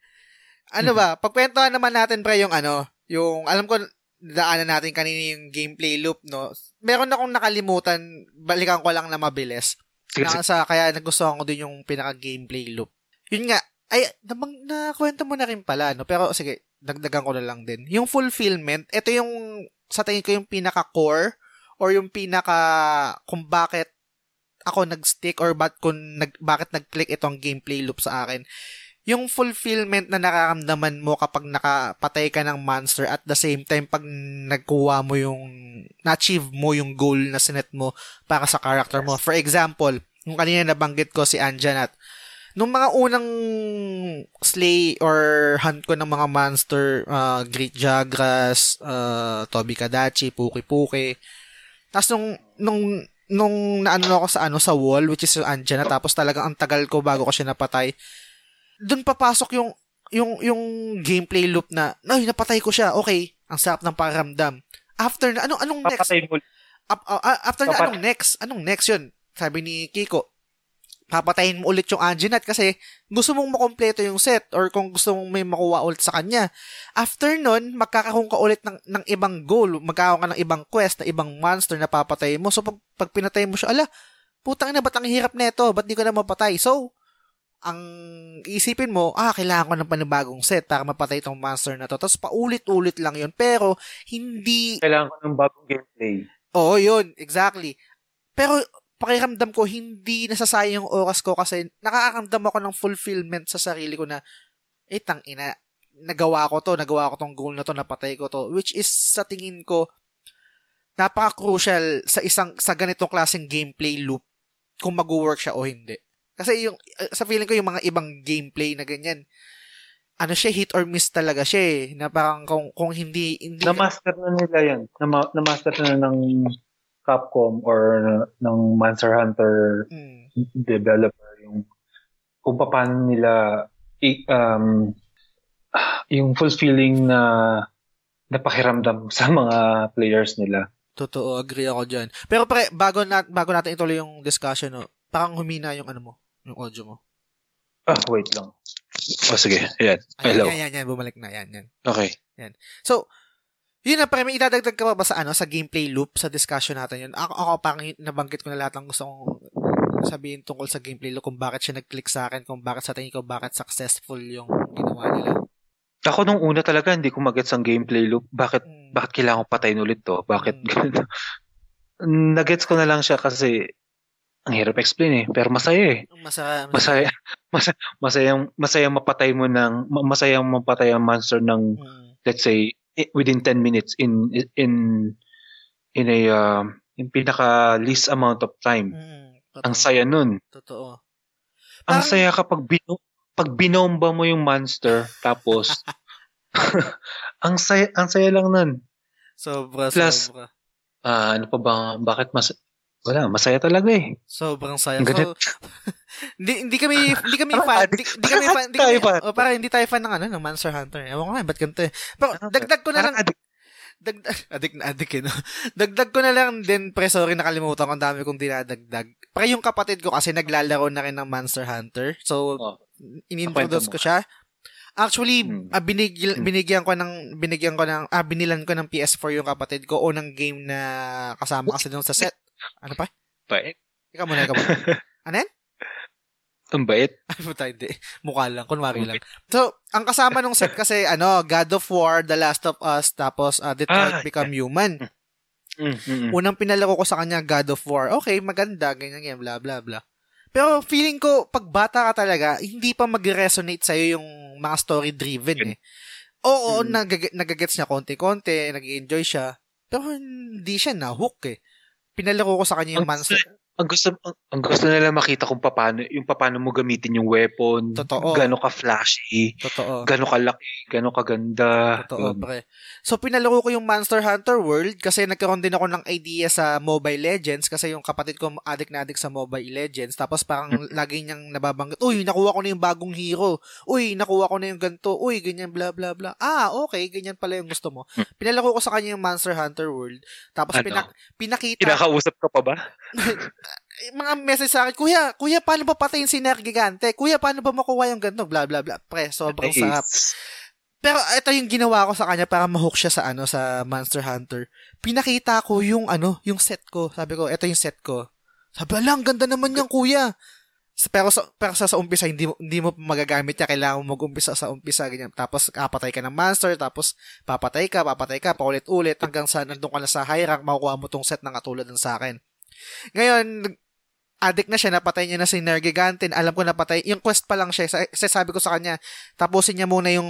ano ba, pagkwentuhan naman natin pre yung ano, yung, alam ko, daanan natin kanina yung gameplay loop, no? Meron akong nakalimutan, balikan ko lang na mabilis. Na, sa, kaya nagustuhan ko din yung pinaka-gameplay loop. Yun nga, ay, nabang, na kwento mo na rin pala, no? Pero sige, dagdagan ko na lang din. Yung fulfillment, ito yung, sa tingin ko yung pinaka-core or yung pinaka, kung bakit ako nag-stick or ba't kung nag, bakit nag-click itong gameplay loop sa akin. Yung fulfillment na nakaramdaman mo kapag nakapatay ka ng monster at the same time pag nagkuha mo yung na-achieve mo yung goal na sinet mo para sa character mo. For example, yung kanina nabanggit ko si Anjanat, nung mga unang slay or hunt ko ng mga monster, uh, Great Jagras, uh, Toby Kadachi, Puki Puki, tapos nung, nung, nung naano ako sa ano sa wall, which is yung Anjanat, tapos talagang ang tagal ko bago ko siya napatay, doon papasok yung yung yung gameplay loop na, ay, napatay ko siya. Okay, ang sarap ng pakiramdam. After na, anong, anong next? Mo. Up- uh, after na, Papat- anong next? Anong next yun? Sabi ni Kiko, papatayin mo ulit yung Anjanat kasi gusto mong makompleto yung set or kung gusto mong may makuha ulit sa kanya. After nun, magkakaroon ka ulit ng, ng ibang goal, magkakaroon ka ng ibang quest, na ibang monster na papatay mo. So, pag, pag pinatay mo siya, ala, putang ina, ba't ang hirap neto? Ba't di ko na mapatay? So, ang isipin mo, ah, kailangan ko ng panibagong set para mapatay itong monster na to. Tapos paulit-ulit lang yun. Pero, hindi Kailangan ko ng bagong gameplay. Oo, yun. Exactly. Pero, pakiramdam ko, hindi nasasayang yung oras ko kasi nakakaramdam ako ng fulfillment sa sarili ko na, eh, ina, nagawa ko to, nagawa ko tong goal na to, napatay ko to. Which is, sa tingin ko, napaka-crucial sa isang, sa ganitong klaseng gameplay loop kung mag-work siya o hindi. Kasi yung, uh, sa feeling ko, yung mga ibang gameplay na ganyan, ano siya, hit or miss talaga siya eh. Na parang kung, kung hindi, hindi, Na-master na nila yan. Na- Na-master na ng Capcom or ng Monster Hunter Mm, developer yung kung paano nila i- um, yung fulfilling na napakiramdam sa mga players nila. Totoo, agree ako dyan. Pero pre, bago, na, bago natin ituloy yung discussion, no, parang humina yung ano mo, yung audio mo. Ah, wait lang. Oh, sige. Ayan. Ayan, yan, yan, yan, bumalik na, yan, yan. Okay. So, yun na, pre, may idadagdag ka pa ba sa, ano, sa gameplay loop, sa discussion natin yun? Ako, ako parang nabanggit ko na lahat ng gusto kong sabihin tungkol sa gameplay loop, kung bakit siya nag-click sa akin, kung bakit sa tingin ko, bakit successful yung ginawa nila. Ako nung una talaga hindi ko magets ang gameplay loop. Bakit Mm. bakit kailangan ko patayin ulit to? Bakit Mm. Nagets ko na lang siya kasi ang hirap explain eh. Pero masaya eh. Masaya, Masaya. Masaya, masayang, masayang mapatay mo ng, ma- masayang mapatay ang monster ng, Mm, let's say, within 10 minutes in, in, in a, uh, in pinaka least amount of time. mm, totoo, Ang saya nun. Totoo. Ang Parang- saya kapag bino, pag binomba mo yung monster, tapos, ang saya, ang saya lang nun. Sobra, Plus, sobra. Ah, ano pa ba, bakit mas, wala, masaya talaga eh. Sobrang saya. So, hindi, hindi kami, hindi kami fan, hindi, hindi kami fan, hindi kami, fan. oh, parang hindi tayo fan ng ano, ng Monster Hunter. Ewan ko nga, ba't ganito eh. Pero, Ano, dagdag ko na lang, dagdag, addict na addict eh, no? Dagdag ko na lang din, pre, sorry, nakalimutan ko, ang dami kong dinadagdag. Pre, yung kapatid ko kasi naglalaro na rin ng Monster Hunter. So, Oh. inintroduce ko siya. Actually, Hmm. ah, binigil, Hmm. binigyan ko ng binigyan ko ng ah, binilan ko ng PS4 yung kapatid ko o ng game na kasama kasi doon sa set. Ano pa? Bait. Ikaw muna, ikaw muna. Ang bait. Ay, puta, hindi. Mukha lang, kunwari lang. So, ang kasama nung set kasi, ano, God of War, The Last of Us, tapos uh, Detroit Ah, Become Human. Mm, mm, mm. Unang pinalaro ko sa kanya, God of War. Okay, maganda, ganyan, ganyan, bla, bla, bla. Pero feeling ko, pag bata ka talaga, hindi pa mag-resonate sa'yo yung mga story-driven eh. Oo, Mm. nag- nagagets niya konti-konti, nag enjoy siya. Pero hindi siya na-hook eh. Pinalaro ko sa kanya yung Monster. Ang gusto ang, ang gusto nila makita kung paano yung paano mo gamitin yung weapon, Totoo. gaano ka flashy, Totoo. gaano kalaki, gaano kaganda. Totoo, Yun. pre. So, pinalaro ko yung Monster Hunter World kasi nagkaroon din ako ng idea sa Mobile Legends kasi yung kapatid ko addict na addict sa Mobile Legends. Tapos parang lagi niyang nababanggit, Uy, nakuha ko na yung bagong hero. Uy, nakuha ko na yung ganito. Uy, ganyan, bla, bla, bla. Ah, okay, ganyan pala yung gusto mo. Pinalaro ko sa kanya yung Monster Hunter World. Tapos Ano? pinak- pinakita, Kinakausap ka pa ba? mga message sa akin, Kuya, Kuya, paano ba patayin si Ner Gigante? Kuya, paano ba makuha yung ganito? Bla, bla, bla. Pre, sobrang Nice. sarap. Pero ito yung ginawa ko sa kanya para ma-hook siya sa ano sa Monster Hunter. Pinakita ko yung ano, yung set ko. Sabi ko, ito yung set ko. Sabi, ala, ang ganda naman yan, kuya. Pero sa, pero sa, sa umpisa, hindi mo, hindi mo magagamit niya. Kailangan mo mag-umpisa sa umpisa, ganyan. Tapos, kapatay ka ng monster, tapos, papatay ka, papatay ka, paulit-ulit, hanggang sa nandun ka na sa high rank, makukuha mo tong set na katulad ng sa akin. Ngayon, addict na siya, napatay niya na si Nergigantin. Alam ko napatay, yung quest pa lang siya. Sa, sa sabi ko sa kanya, tapusin niya muna yung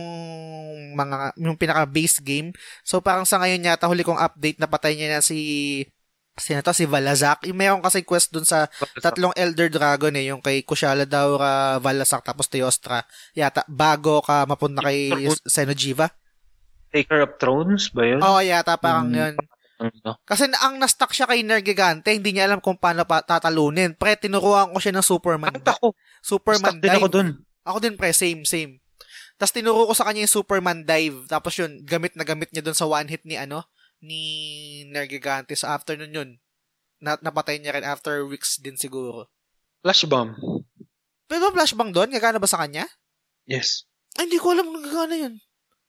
mga, yung pinaka base game. So parang sa ngayon yata, huli kong update, napatay niya na si, sino to, si Valazak. Yung mayroon kasi quest dun sa tatlong Elder Dragon eh, yung kay Kushala Daura, Valazak, tapos Teostra. Yata, bago ka mapunta kay Xenojiva. Taker of Thrones ba yun? Oo, yata parang Mm. yun. Kasi ang na-stuck siya kay Nergigante, hindi niya alam kung paano pa tatalunin. Pre, tinuruan ko siya ng Superman. Bakit ako? Superman Stuck din ako dive. dun. Ako din pre, same, same. Tapos tinuro ko sa kanya yung Superman dive. Tapos yun, gamit na gamit niya dun sa one hit ni ano, ni Nergigante sa afternoon yun. Na, napatay niya rin after weeks din siguro. Flash bomb. Pero ba flashbang doon? Gagana ba sa kanya? Yes. Ay, hindi ko alam kung gagana yun.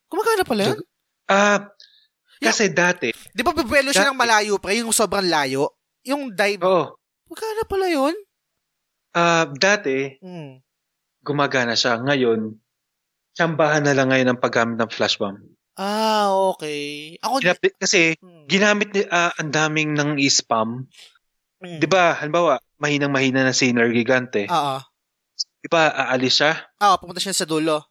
Gumagana pala yun? Ah, kasi dati, Di ba bibelo siya ng malayo pre, yung sobrang layo? Yung dive, oh, gumagana pala yun? ah, dati, Hmm. gumagana siya. Ngayon, tsambahan na lang ngayon ang paggamit ng flash bomb. Ah, okay. Ako, Ginapit, kasi, Hmm. ginamit ni, ah, ang daming nang spam. Hmm. Di ba, halimbawa, mahinang mahina na si Gigante. Oo. Di ba, aalis siya? Ah, pupunta siya sa dulo.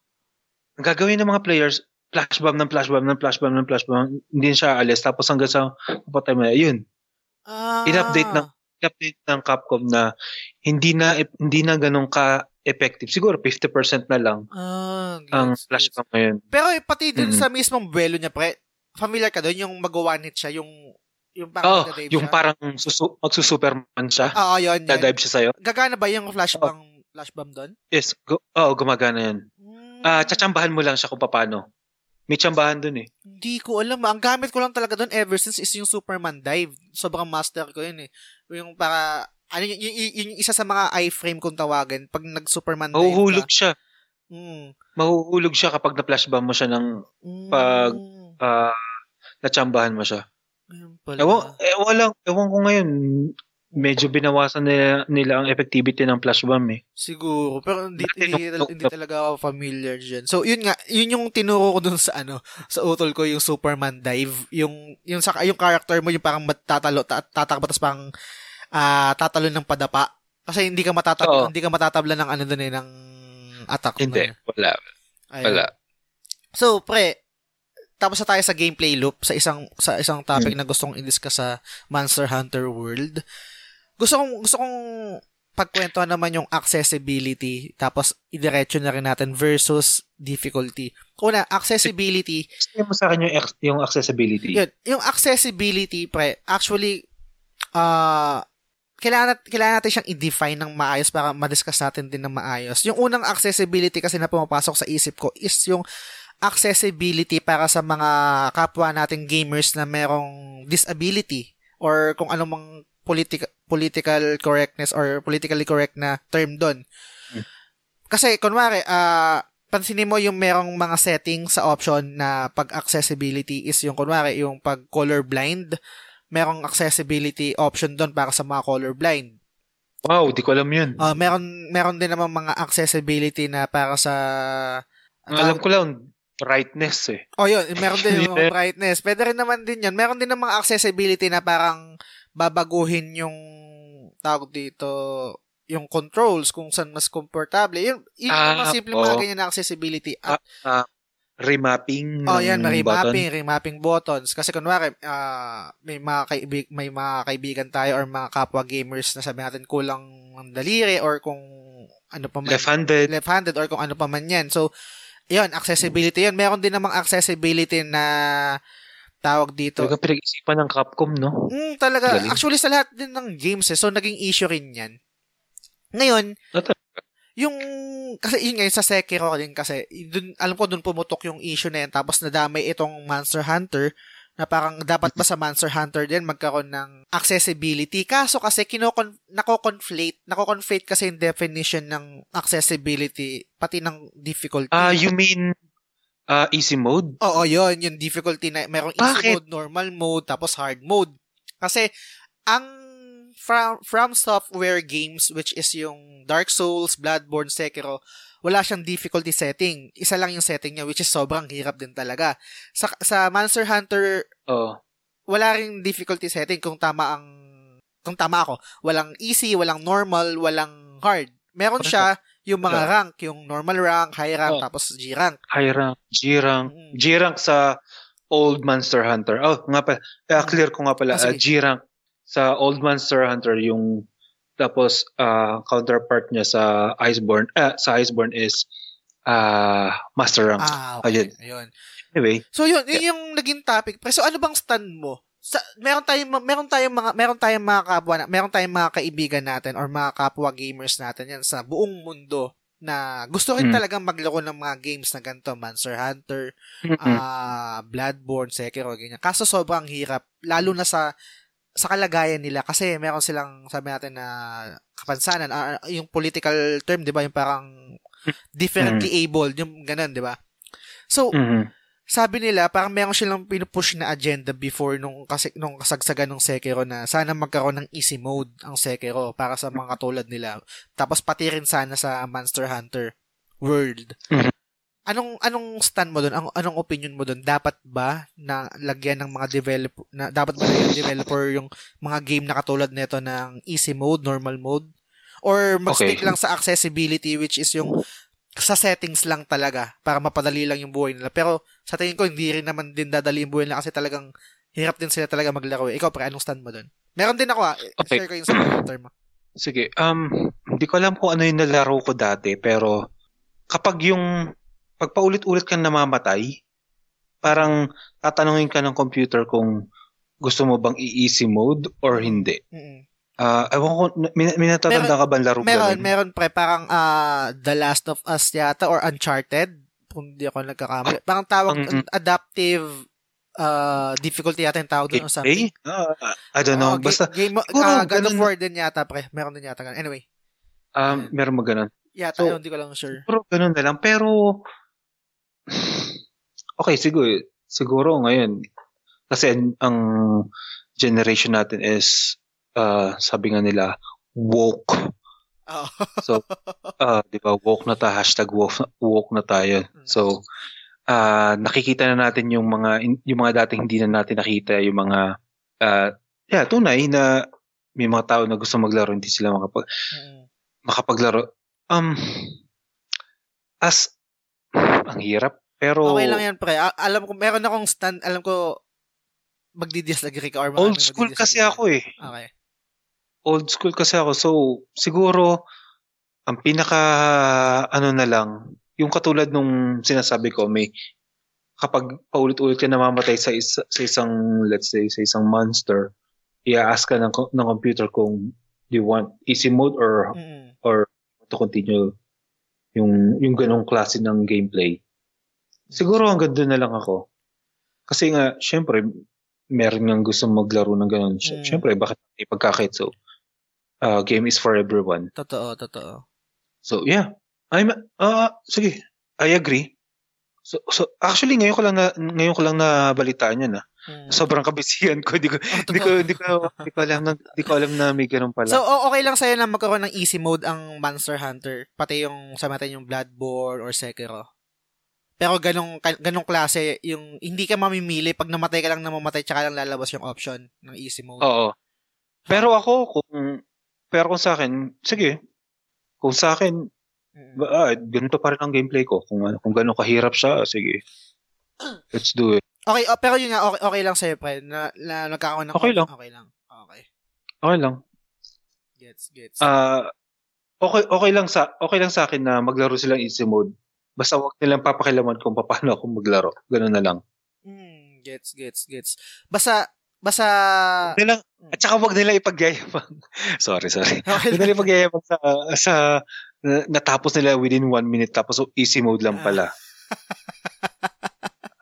Ang gagawin ng mga players, flash bomb ng flash bomb ng flash bomb ng flash bomb, hindi siya aalis. Tapos hanggang sa kapatay mo yun. Ah. In-update ng update ng Capcom na hindi na hindi na ganun ka effective. Siguro 50% na lang Ah, ang gets, flash gets. bomb ngayon. Pero eh, pati dun Mm. sa mismong buwelo niya, pre, familiar ka doon, yung mag-one hit siya, yung, yung Oh, parang nagda-dive yung siya. parang susu- magsusuperman siya. Oo, yun, yun. Nadive siya sa'yo. Gagana ba yung flash Oh. bomb, flash bomb doon? Yes. Go, oh, gumagana yan. Hmm, Ah, tsatsambahan mo lang siya kung paano. May tsambahan dun eh. Hindi ko alam. Ang gamit ko lang talaga doon ever since is yung Superman dive. Sobrang master ko yun eh. Yung para, ano yun, yun, yun, yung isa sa mga iframe kung tawagan, pag nag-Superman dive Mahuhulog ka. siya. Mm. Mahuhulog siya kapag na-flash bomb mo siya ng Mm. Pag- ah, natsambahan mo siya. Ewan, ewan lang, ewan ko ngayon, medyo binawasan nila, nila ang effectivity ng flash bomb eh. Siguro, pero hindi, hindi, hindi talaga ako familiar dyan. So, yun nga, yun yung tinuro ko dun sa ano, sa utol ko, yung Superman dive, yung, yung, sa, yung character mo, yung parang matatalo, ta- tatakbo, tapos parang, ah, tatalo ng padapa. Kasi hindi ka matatabla, hindi ka matatabla ng ano dun eh, ng attack. Hindi, eh. wala. Ayun. Wala. So, pre, tapos na tayo sa gameplay loop sa isang sa isang topic na gustong i-discuss sa Monster Hunter World. Gusto kong gusto kong pagkwentuhan naman yung accessibility tapos idiretso na rin natin versus difficulty. Una, accessibility. Sabihin mo sa akin yung, yung accessibility. Yun, yung accessibility pre, actually uh, kailangan, nat- kailangan natin siyang i-define ng maayos para ma-discuss natin din ng maayos. Yung unang accessibility kasi na pumapasok sa isip ko is yung accessibility para sa mga kapwa nating gamers na merong disability or kung anong mang politic, political correctness or politically correct na term doon. Hmm. Kasi, kunwari, ah, pansinin mo yung merong mga setting sa option na pag accessibility is yung kunwari yung pag colorblind merong accessibility option doon para sa mga colorblind. Wow, di ko alam yun. Ah, meron meron din naman mga accessibility na para sa Ang alam ko lang, brightness eh. Oh, yun. Meron din yung brightness. Pwede rin naman din yun. Meron din ng mga accessibility na parang babaguhin yung tawag dito yung controls kung saan mas komportable. Yun, yun ah, yung mga simple oh. mga ganyan na accessibility. At, uh, uh, remapping Oh, yan, remapping, button. remapping buttons. Kasi kunwari, uh, may mga kaibig, may mga kaibigan tayo or mga kapwa gamers na sabi natin kulang ng daliri or kung ano pa man. Left-handed. Left-handed or kung ano pa man yan. So, yun, accessibility yun. Meron din namang accessibility na tawag dito. Talaga pinag-isipan ng Capcom, no? Mm, talaga. Galing. Actually, sa lahat din ng games eh. So, naging issue rin yan. Ngayon, ah, yung kasi yun ngayon sa Sekiro din kasi dun, alam ko dun pumutok yung issue na yan tapos nadamay itong Monster Hunter na parang dapat ba sa Monster Hunter din magkaroon ng accessibility kaso kasi kinokon nako-conflate nako-conflate kasi yung definition ng accessibility pati ng difficulty ah uh, you mean uh, easy mode oo yun yung difficulty na merong easy Bakit? mode normal mode tapos hard mode kasi ang from, from software games, which is yung Dark Souls, Bloodborne, Sekiro, wala siyang difficulty setting. Isa lang yung setting niya, which is sobrang hirap din talaga. Sa, sa Monster Hunter, oh. wala ring difficulty setting kung tama ang kung tama ako. Walang easy, walang normal, walang hard. Meron siya yung mga rank, yung normal rank, high rank, oh. tapos G rank. High rank, G rank. Mm-hmm. G rank sa old Monster Hunter. Oh, nga pala. Uh, clear ko nga pala. Oh, uh, G rank sa Old Monster Hunter yung tapos uh, counterpart niya sa Iceborne uh, sa Iceborne is uh, Master Rank. Ah, okay. Ayun. Ayun. Anyway. So yun, yun yung naging topic. Pero so ano bang stand mo? Sa, meron tayong meron tayong mga meron tayong mga kapwa na, meron tayong mga kaibigan natin or mga kapwa gamers natin yan sa buong mundo na gusto rin mm. talagang maglaro ng mga games na ganito, Monster Hunter, uh, Bloodborne, Sekiro, ganyan. Kaso sobrang hirap, lalo na sa sa kalagayan nila kasi meron silang sabi natin na kapansanan uh, yung political term 'di ba yung parang differently mm-hmm. abled yung ganun 'di ba so mm-hmm. Sabi nila parang meron silang pinupush na agenda before nung kasi nung kasagsagan ng Sekiro na sana magkaroon ng easy mode ang Sekiro para sa mga katulad nila tapos pati rin sana sa Monster Hunter world mm-hmm. Anong anong stand mo doon? Anong, anong opinion mo doon? Dapat ba na lagyan ng mga developer na dapat ba lagyan developer yung mga game na katulad nito ng easy mode, normal mode? Or mag-stick okay. lang sa accessibility which is yung sa settings lang talaga para mapadali lang yung buhay nila. Pero sa tingin ko hindi rin naman din dadali yung buhay nila kasi talagang hirap din sila talaga maglaro. Eh. Ikaw pre, anong stand mo doon? Meron din ako ah. Okay. Share ko yung sa term mo. Sige. Um, hindi ko alam kung ano yung nalaro ko dati pero kapag yung pag paulit-ulit kang namamatay, parang tatanungin ka ng computer kung gusto mo bang i-easy mode or hindi. Mm-hmm. Uh, ewan ko, min- minatatanda ka ba laro Meron, ganun? meron pre, parang uh, The Last of Us yata or Uncharted, kung di ako nagkakamali. Ah, parang tawag, mm-hmm. adaptive uh, difficulty yata yung tawag doon or something. Uh, I don't know. Uh, Basta, game, uh, God of War din yata pre. Meron din yata ganun. Anyway. Um, meron mo ganun. Yata, so, hindi ko lang sure. Pero ganun na lang. Pero, okay, siguro, siguro ngayon, kasi ang generation natin is, uh, sabi nga nila, woke. Oh. so, uh, di ba, woke na tayo, hashtag woke, woke na tayo. Mm. So, uh, nakikita na natin yung mga, yung mga dating hindi na natin nakita, yung mga, uh, yeah, tunay na may mga tao na gusto maglaro, hindi sila makapag, mm. makapaglaro. Um, as ang hirap. Pero... Okay lang yan, pre. A- alam ko, meron akong stand, alam ko, magdi-disagree ka or Old school kasi ako eh. Okay. Old school kasi ako. So, siguro, ang pinaka, ano na lang, yung katulad nung sinasabi ko, may, kapag paulit-ulit ka namamatay sa, isa, sa isang, let's say, sa isang monster, i-ask ka ng, ng computer kung do you want easy mode or, mm. or to continue yung yung ganong klase ng gameplay. Siguro hanggang doon na lang ako. Kasi nga, syempre, meron nga gusto maglaro ng ganon. Mm. Syempre, bakit hindi pagkakait? So, uh, game is for everyone. Totoo, totoo. So, yeah. I'm, uh, sige, I agree. So, so actually ngayon ko lang na ngayon ko lang nabalitaan 'yan ah. Hmm. Sobrang kabisihan ko. Hindi ko, oh, hindi ko, hindi ko, hindi ko alam na, hindi ko alam na may ganun pala. So, okay lang sa'yo na magkaroon ng easy mode ang Monster Hunter, pati yung sa mata yung Bloodborne or Sekiro. Pero ganong, ganong klase, yung hindi ka mamimili, pag namatay ka lang na mamatay, tsaka lang lalabas yung option ng easy mode. Oo. Pero ako, kung, pero kung sa akin, sige, kung sa akin, mm. ah, ganito pa rin ang gameplay ko. Kung, kung gano'ng kahirap siya, sige. Let's do it. Okay, oh, pero yun nga, okay, okay lang sa'yo, pre, na, na nagkakaroon ng okay lang. Okay lang. Okay. Okay lang. Gets, gets. Ah, uh, okay okay lang sa okay lang sa akin na maglaro silang easy mode. Basta wag nilang papakilaman kung paano ako maglaro. Ganun na lang. Mm, gets, gets, gets. Basta basta nilang at saka wag nila ipagyayabang. sorry, sorry. Okay. Wag nila ipagyayabang sa sa natapos nila within one minute tapos easy mode lang pala.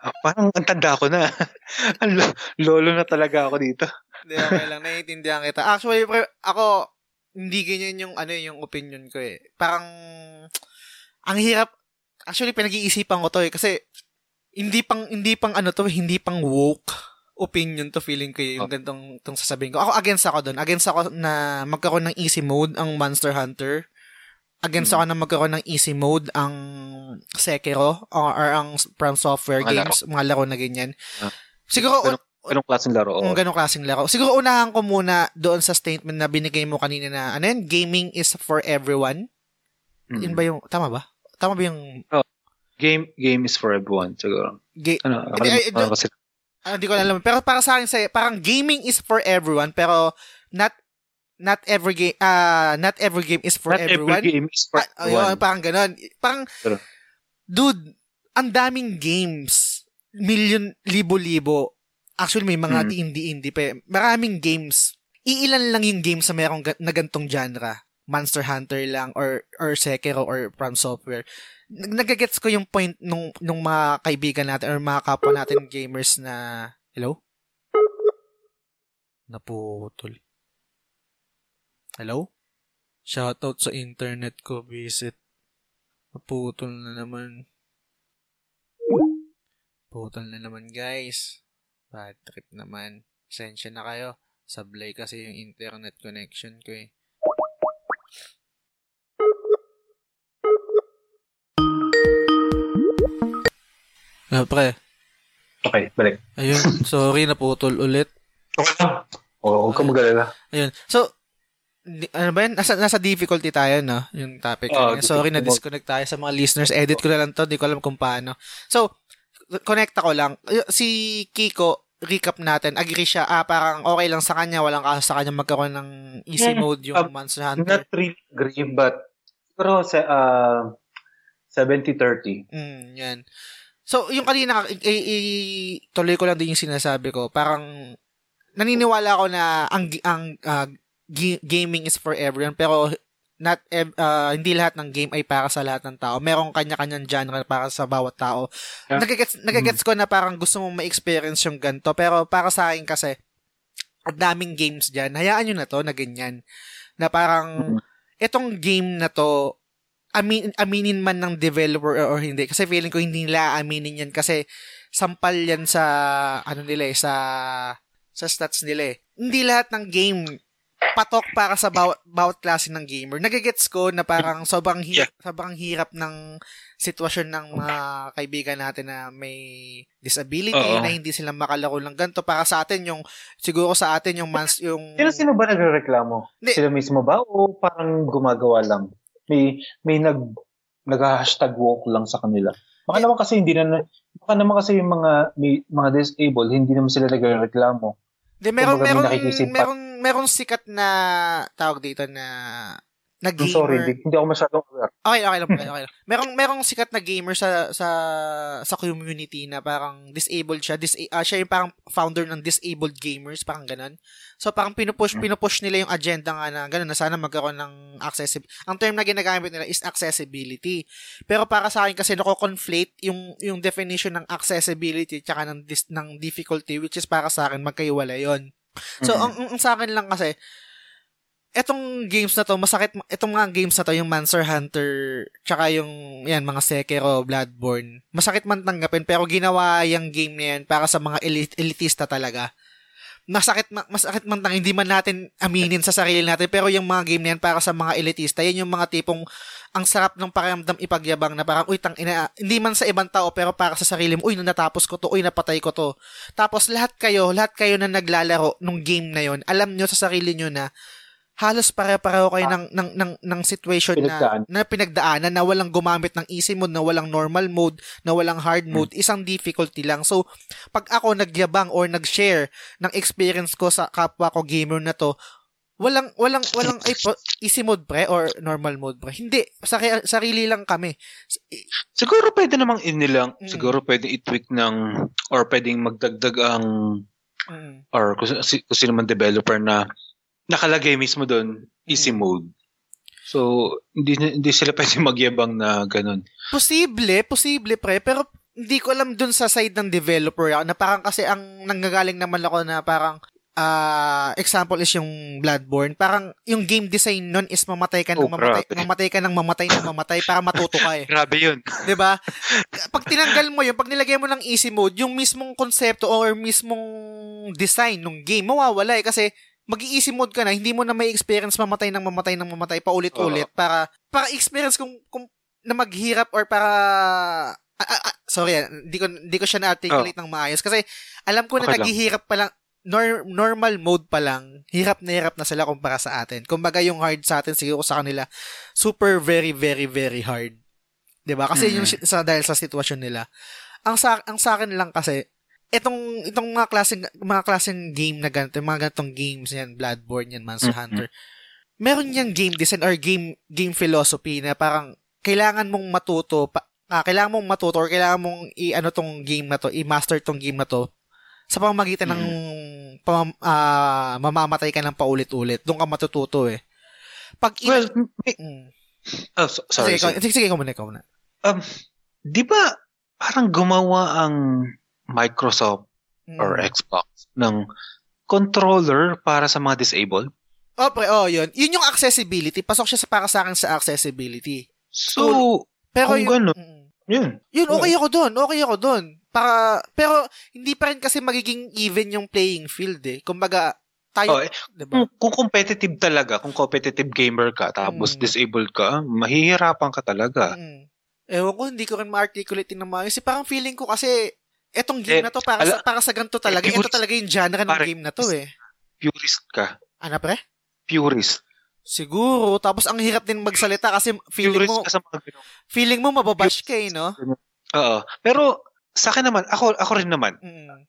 ah, parang ang tanda ko na. ang lolo na talaga ako dito. Hindi, okay lang. Naiintindihan kita. Actually, pre, ako, hindi ganyan yung, ano, yung opinion ko eh. Parang, ang hirap, actually, pinag-iisipan ko to eh. Kasi, hindi pang, hindi pang, ano to, hindi pang woke opinion to feeling ko yung oh. gantong tong sasabihin ko. Ako against ako doon. Against ako na magkaroon ng easy mode ang Monster Hunter. Against hmm. ako na magkaroon ng easy mode ang Sekiro or, or ang From Software mga games, laro. mga laro na ganyan. Ah. Siguro pero, Ganong klaseng laro. Oh. Ganong klaseng laro. Siguro unahan ko muna doon sa statement na binigay mo kanina na, ano yan, gaming is for everyone. Mm. Yun ba yung, tama ba? Tama ba yung... Oh, game game is for everyone, siguro. Ga- ano, hindi, ano, kasi... Ah, hindi ko alam. Pero para sa akin, say, parang gaming is for everyone, pero not not every game uh, not every game is for not everyone. Every game is for ah, everyone. Ayun, parang ganon. Parang, pero, dude, ang daming games. Million, libo-libo Actually, may mga hmm. indie-indie pa. Maraming games. Iilan lang yung games sa merong na gantong genre. Monster Hunter lang or or Sekiro or From Software. Nagagets ko yung point nung nung mga kaibigan natin or mga kapwa natin gamers na hello? Naputol. Hello? Shoutout sa internet ko, visit. Naputol na naman. Putol na naman, guys. Bad trip naman. Sensya na kayo. Sablay kasi yung internet connection ko eh. Ah, pre. Okay, balik. Ayun, sorry, naputol ulit. Okay lang. Oo, huwag ka magalala. Ayun. So, ano ba yan? Nasa, nasa difficulty tayo, no? Yung topic. Oh, sorry, na-disconnect tayo sa mga listeners. Edit ko na lang to. Hindi ko alam kung paano. So, connect ako lang. Si Kiko, recap natin, agree siya, ah, parang okay lang sa kanya, walang kaso sa kanya magkaroon ng easy hmm. mode yung uh, Monster Hunter. Not really agree, but pero sa uh, 70-30. Mm, yan. So, yung kanina, i- i- tuloy ko lang din yung sinasabi ko, parang naniniwala ako na ang ang uh, gaming is for everyone pero not uh, hindi lahat ng game ay para sa lahat ng tao. Merong kanya-kanyang genre para sa bawat tao. Yeah. Nagigets, nagigets mm-hmm. ko na parang gusto mong ma-experience yung ganito. Pero para sa akin kasi, ang daming games dyan. Hayaan nyo na to na ganyan. Na parang, mm-hmm. itong game na to, amin, aminin man ng developer or hindi. Kasi feeling ko hindi nila aminin yan kasi sampal yan sa, ano nila eh, sa, sa stats nila eh. Hindi lahat ng game patok para sa bawat, bawat klase ng gamer. Nagigets ko na parang sobrang hirap, yeah. sobrang hirap ng sitwasyon ng mga kaibigan natin na may disability Uh-oh. na hindi sila makalaro ng ganito para sa atin yung siguro sa atin yung mans yung Sino sino ba nagrereklamo? Di, sila mismo ba o parang gumagawa lang? May may nag nag-hashtag walk lang sa kanila. Baka naman kasi hindi na baka naman kasi yung mga may, mga disabled hindi naman sila nagrereklamo. Di meron meron meron merong sikat na tawag dito na na gamer. sorry, hindi, hindi ako masyadong aware. Okay, okay lang, okay, okay lang. Merong merong sikat na gamer sa sa sa community na parang disabled siya. Dis, uh, siya yung parang founder ng disabled gamers, parang ganun. So parang pinupush hmm. pinupush nila yung agenda nga na ganun na sana magkaroon ng accessibility. Ang term na ginagamit nila is accessibility. Pero para sa akin kasi nako-conflate yung yung definition ng accessibility tsaka ng dis, ng difficulty which is para sa akin magkaiwala yon. So, mm-hmm. ang, ang sa akin lang kasi, etong games na to, masakit, etong mga games na to, yung Monster Hunter, tsaka yung, yan, mga Sekiro, Bloodborne, masakit man tanggapin, pero ginawa yung game na yan para sa mga elit- elitista talaga. masakit, masakit man tang hindi man natin aminin sa sarili natin, pero yung mga game na yan para sa mga elitista, yan yung mga tipong ang sarap ng pakiramdam ipagyabang na parang, uy, tang ina, hindi man sa ibang tao, pero para sa sarili mo, uy, natapos ko to, uy, napatay ko to. Tapos lahat kayo, lahat kayo na naglalaro nung game na yon alam nyo sa sarili nyo na halos pare-pareho kayo ng, ng, ng, ng situation Pinagdaan. na, na pinagdaanan na walang gumamit ng easy mode, na walang normal mode, na walang hard hmm. mode, hmm. isang difficulty lang. So, pag ako nagyabang or nag-share ng experience ko sa kapwa ko gamer na to, walang walang walang ay, easy mode pre or normal mode pre. Hindi, sa sarili lang kami. Siguro pwede namang inilang, mm. siguro pwede i-tweak ng or pwedeng magdagdag ang mm. or kung, kung sino man developer na nakalagay mismo doon, easy mode. So, hindi, hindi sila pwede magyabang na ganun. Posible, posible pre, pero hindi ko alam dun sa side ng developer na parang kasi ang nanggagaling naman ako na parang uh, example is yung Bloodborne. Parang yung game design nun is mamatay ka ng oh, mamatay, grabe. mamatay ka ng mamatay ng mamatay para matuto ka eh. grabe yun. 'Di ba? Pag tinanggal mo yun, pag nilagay mo ng easy mode, yung mismong konsepto or mismong design ng game mawawala eh kasi mag-easy mode ka na, hindi mo na may experience mamatay ng mamatay ng mamatay pa ulit-ulit uh para para experience kung, kung na maghirap or para ah, ah, ah, sorry, hindi ko hindi ko siya na-articulate oh. ng maayos kasi alam ko na okay naghihirap pa lang nor- normal mode pa lang, hirap na hirap na sila kumpara sa atin. Kumbaga yung hard sa atin siguro sa kanila super very very very hard. 'Di ba? Kasi mm-hmm. yung sa dahil sa sitwasyon nila. Ang sa ang sa akin lang kasi itong itong mga klaseng mga klaseng game na ganito, mga ganitong games yan, Bloodborne yan, Monster mm-hmm. Hunter. Meron yang game design or game game philosophy na parang kailangan mong matuto pa, ah, kailangan mong matuto or kailangan mong i-ano tong game na to, i-master tong game na to sa pamamagitan mm. ng pam, uh, mamamatay ka ng paulit-ulit. Doon ka matututo eh. Pag in- well, may, mm. oh, so, sorry. Sige, sige, sige, ikaw muna, ikaw muna. Um, di ba parang gumawa ang Microsoft mm. or Xbox ng controller para sa mga disabled. Oh, pre, oh, yun. Yun yung accessibility. Pasok siya sa para sa akin sa accessibility. So, so pero kung yun, ganun, mm, yun. Yun, okay ako doon. Okay ako doon. Para, pero, hindi pa rin kasi magiging even yung playing field eh. Kumbaga, tayo, oh, eh, diba? kung, kung competitive talaga, kung competitive gamer ka, tapos mm. disabled ka, mahihirapan ka talaga. Mm. Ewan ko, hindi ko rin ma-articulate ng mga. Kasi parang feeling ko kasi, etong game eh, na to, para, ala, sa, para sa ganito talaga, eh, ito talaga yung genre ng game na to eh. Purist ka. Ano pre? Purist. Siguro. Tapos ang hirap din magsalita kasi feeling Purist mo, ka sa mga feeling mo mababash ka eh, no? Oo. Pero sa akin naman, ako, ako rin naman. Mm.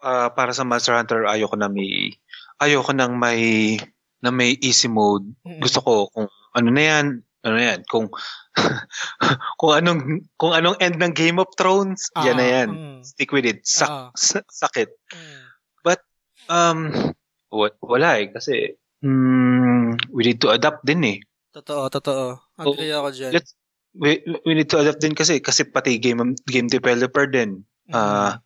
Uh, para sa Monster Hunter, ayoko na may, ayoko nang may, na may easy mode. Mm. Gusto ko kung ano na yan, ano yan, kung kung anong kung anong end ng Game of Thrones, uh, yan na yan. Mm. Stick with it. Sak, uh, sakit. Mm. But um what wala eh kasi mm, we need to adapt din eh. Totoo, totoo. Agree so, ako diyan. Let's we, we need to adapt din kasi kasi pati game game developer din. Mm. Uh,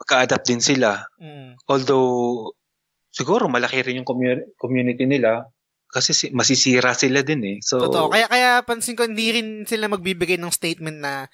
magka-adapt din sila. Mm. Although siguro malaki rin yung community nila kasi si, masisira sila din eh. So, Totoo. Kaya, kaya pansin ko, hindi rin sila magbibigay ng statement na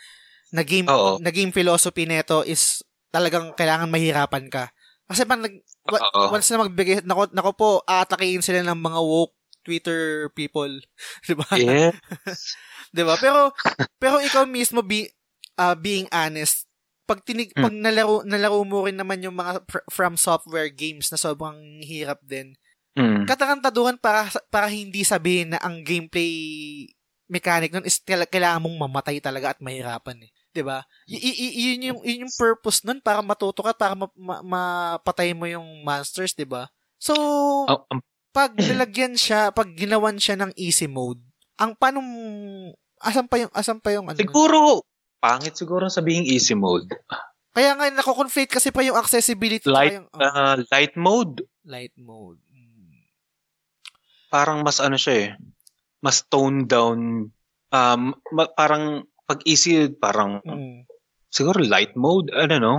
na game, Oo. na game philosophy nito is talagang kailangan mahirapan ka. Kasi pag nag, Oo. once na magbigay, nako, nako po, aatakihin sila ng mga woke Twitter people. Di ba? Yeah. Di ba? Pero, pero ikaw mismo, be, uh, being honest, pag tinig, hmm. pag nalaro, nalaro mo rin naman yung mga pr- from software games na sobrang hirap din, Mm. Katakantaduhan para, para hindi sabihin na ang gameplay mechanic nun is kailangan mong mamatay talaga at mahirapan eh. 'Di ba? Y- y- yun yung yun yung purpose nun para matuto ka para ma- ma- mapatay mo yung monsters, 'di ba? So oh, um, pag nilagyan siya, pag ginawan siya ng easy mode, ang paano asan pa yung asan pa yung ano? Siguro pangit siguro sabihin easy mode. Kaya nga nako-conflate kasi pa yung accessibility light yung, oh. uh, light mode. Light mode parang mas ano siya eh, mas toned down, um, ma- parang pag easy, parang mm. siguro light mode, I don't know.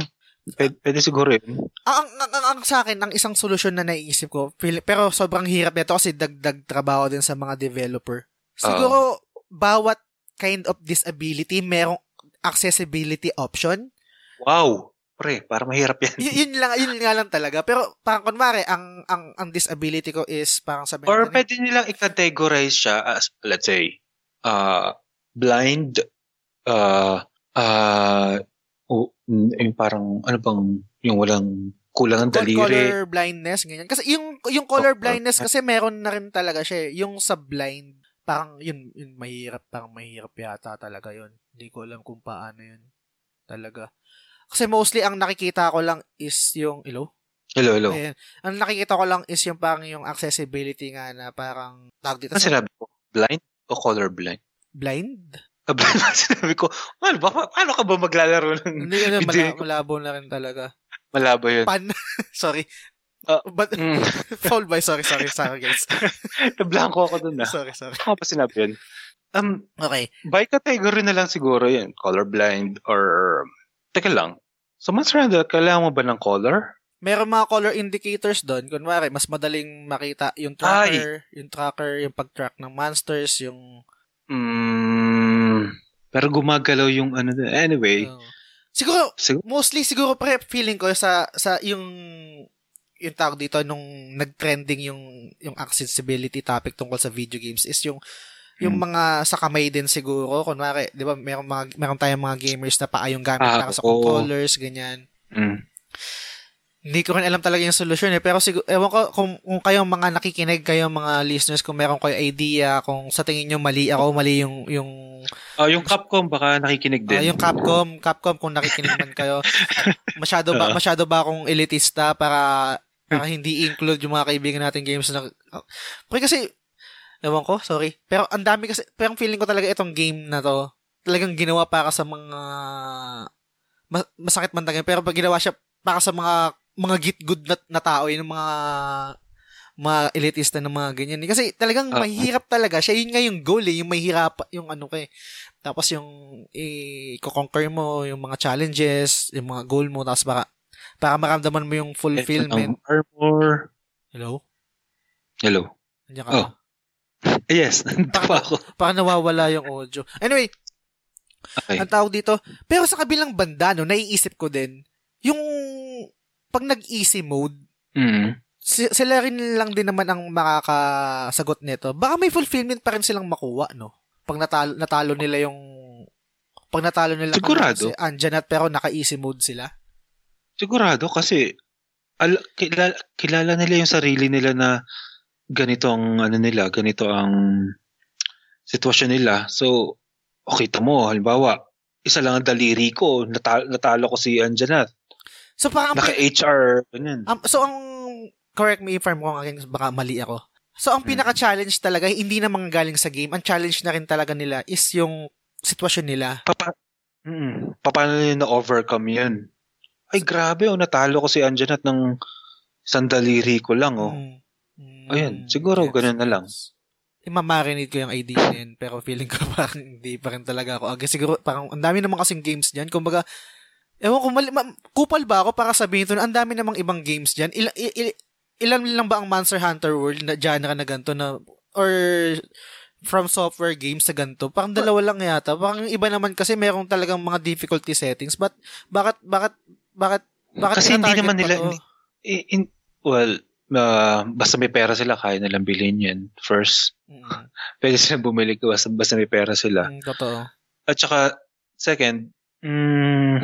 Pwede, pwede siguro yun. Ang, ang, ang, ang, sa akin, ang isang solusyon na naisip ko, pero sobrang hirap nito kasi dagdag trabaho din sa mga developer. Siguro, uh, bawat kind of disability, merong accessibility option. Wow! Pre, para mahirap yan. Y- yun lang, yun nga lang talaga. Pero parang kunwari, ang, ang, ang disability ko is parang sabi Or natin, pwede nilang i-categorize siya as, let's say, uh, blind, uh, uh, oh, yung parang, ano bang, yung walang kulang ng daliri. color blindness, ganyan. Kasi yung, yung color Oh, blindness kasi meron na rin talaga siya. eh. Yung sa blind, parang yun, yun mahirap, parang mahirap yata talaga yun. Hindi ko alam kung paano yun. Talaga. Kasi mostly ang nakikita ko lang is yung, hello? Hello, hello. Ayan. Ang nakikita ko lang is yung parang yung accessibility nga na parang tawag dito Ano sinabi ko? Blind o color blind? blind. Ah, blind sinabi ko? Ano ba? Pa- Paano ka ba maglalaro ng Hindi, ano, mala- malabo na rin talaga. malabo yun? Pan. sorry. Ah, But, Mm. foul by, sorry, sorry, sorry guys. Nablanko ako dun ah. sorry, sorry. Ano ba sinabi yun? Um, Okay. by category na lang siguro yun. Colorblind or... Teka lang. So, Monster Hunter, kailangan mo ba ng color? Meron mga color indicators doon. Kunwari, mas madaling makita yung tracker, yung tracker, yung pag-track ng monsters, yung... Mm, pero gumagalaw yung ano. Anyway. uh, siguro, Siguro, mostly siguro pre feeling ko sa sa yung yung tawag dito nung nag-trending yung yung accessibility topic tungkol sa video games is yung yung Hmm. mga sa kamay din siguro kunwari 'di ba merong mga meron tayong mga gamers na paayong gamit Ah, para sa controllers ganyan mm, hindi ko rin alam talaga yung solusyon eh pero siguro ewan ko kung, kung kayong mga nakikinig kayo mga listeners kung meron kayo idea kung sa tingin nyo mali ako mali yung yung Oh, yung Capcom baka nakikinig din. Ah, yung Capcom, Capcom kung nakikinig man kayo. Masyado ba Oo. masyado ba akong elitista para para hindi include yung mga kaibigan nating games na Porque kasi ewan ko, sorry. Pero ang dami kasi pero ang feeling ko talaga itong game na to talagang ginawa para sa mga ma- masakit man talaga pero pag ginawa siya para sa mga mga git good na, na tao yung mga mga elitista ng mga ganyan. Kasi talagang Ah. mahirap talaga. Siya yun nga yung goal eh. Yung mahirap, yung ano kay. Tapos yung i-conquer mo yung mga challenges, yung mga goal mo, tapos para, para maramdaman mo yung fulfillment. Armor. Hello? Hello. Nandiyan ka Oh. ba? Yes, nandito pa ako. Parang nawawala yung audio. Anyway, Okay. ang tawag dito. Pero sa kabilang banda, no, naiisip ko din, yung pag nag-easy mode, Mm. si- sila rin lang din naman ang makakasagot nito. Baka may fulfillment pa rin silang makuha, no? Pag natalo, natalo nila yung pag natalo nila Sigurado. si Anjanat pero naka-easy mode sila. Sigurado kasi al- kilala, kilala nila yung sarili nila na ganito ang ano nila, ganito ang sitwasyon nila. So, o kita mo, halimbawa, isa lang ang daliri ko, natalo, natalo ko si Anjanat. So parang Naka-HR, ganyan. Um, so, ang, correct me if I'm wrong, again, baka mali ako. So, ang Mm. pinaka-challenge talaga, hindi na mga galing sa game. Ang challenge na rin talaga nila is yung sitwasyon nila. Papa, mm, paano nila na-overcome yun? Ay, grabe, oh, natalo ko si Anjanat ng sandaliri ko lang, oh. Mm. Mm, Ayun, siguro ganun na lang. yes. Imamarinate ko yung idea yun, pero feeling ko parang hindi pa rin talaga ako. Aga, siguro, parang, ang dami naman kasing games dyan. Kumbaga, ewan ko, mali, ma, kupal ba ako para sabihin ito na ang dami namang ibang games dyan? Ilan, il, il- ilan lang ba ang Monster Hunter World na genre na ganito na, or from software games sa ganito? Parang dalawa lang yata. Parang iba naman kasi merong talagang mga difficulty settings. But, bakit, bakit, bakit, bakit Kasi hindi naman nila, to? hindi- i- in- well, uh, basta may pera sila, kaya nilang bilhin yan. First, Mm, pwede silang bumili ko basta, basta may pera sila. mm, totoo. At saka, second, mm,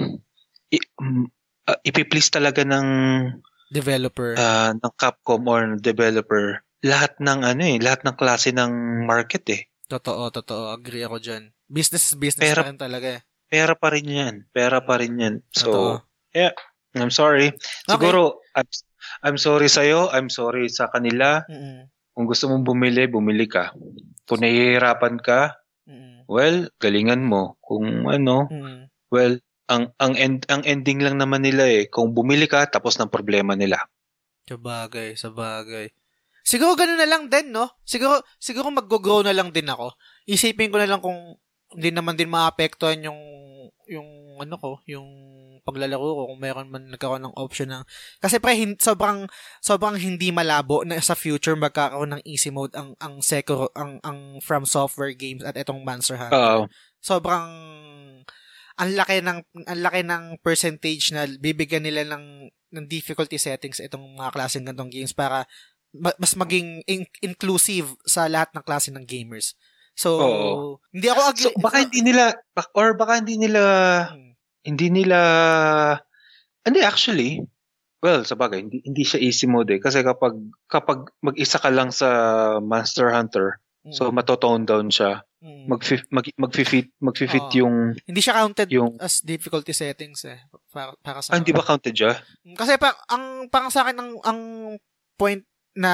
i- mm, uh, ipiplease talaga ng, Developer. uh, ng Capcom or developer lahat ng ano eh, lahat ng klase ng market eh. Totoo, totoo. Agree ako dyan. Business business Pero- pa rin talaga eh. Pera pa rin yan. Pera pa rin yan. Totoo. So, yeah, I'm sorry. Siguro, I'm, I'm sorry sa'yo. I'm sorry sa kanila. Mm-mm. Kung gusto mong bumili, bumili ka. Kung nahihirapan ka, Mm-mm. well, galingan mo. Kung ano, Mm-mm. well, ang ang end, ang ending lang naman nila eh, kung bumili ka tapos ng problema nila. Sa bagay, sa bagay. Siguro ganun na lang din, no? Siguro, siguro mag-grow na lang din ako. Isipin ko na lang kung hindi naman din maapektuhan yung yung ano ko, yung paglalaro ko kung meron man nagkaroon ng option ng kasi pre hin, sobrang sobrang hindi malabo na sa future magkakaroon ng easy mode ang ang Sekiro ang ang From Software games at etong Monster Hunter. Oo. sobrang ang laki ng ang laki ng percentage na bibigyan nila ng ng difficulty settings itong mga klaseng ganitong games para ma- mas maging in- inclusive sa lahat ng klase ng gamers. So, Oo. hindi ako agree. So, baka hindi nila, or baka hindi nila, Hmm. hindi nila, hindi actually, well, sa bagay, hindi, hindi siya easy mode eh. Kasi kapag, kapag mag-isa ka lang sa Monster Hunter, so Mm. matotone down siya, Mm. mag, mag, mag-fit, mag-fit yung, hindi siya counted yung, as difficulty settings eh. Para, para sa ah, hindi ba counted siya? Kasi pa, ang parang sa akin ang ang point na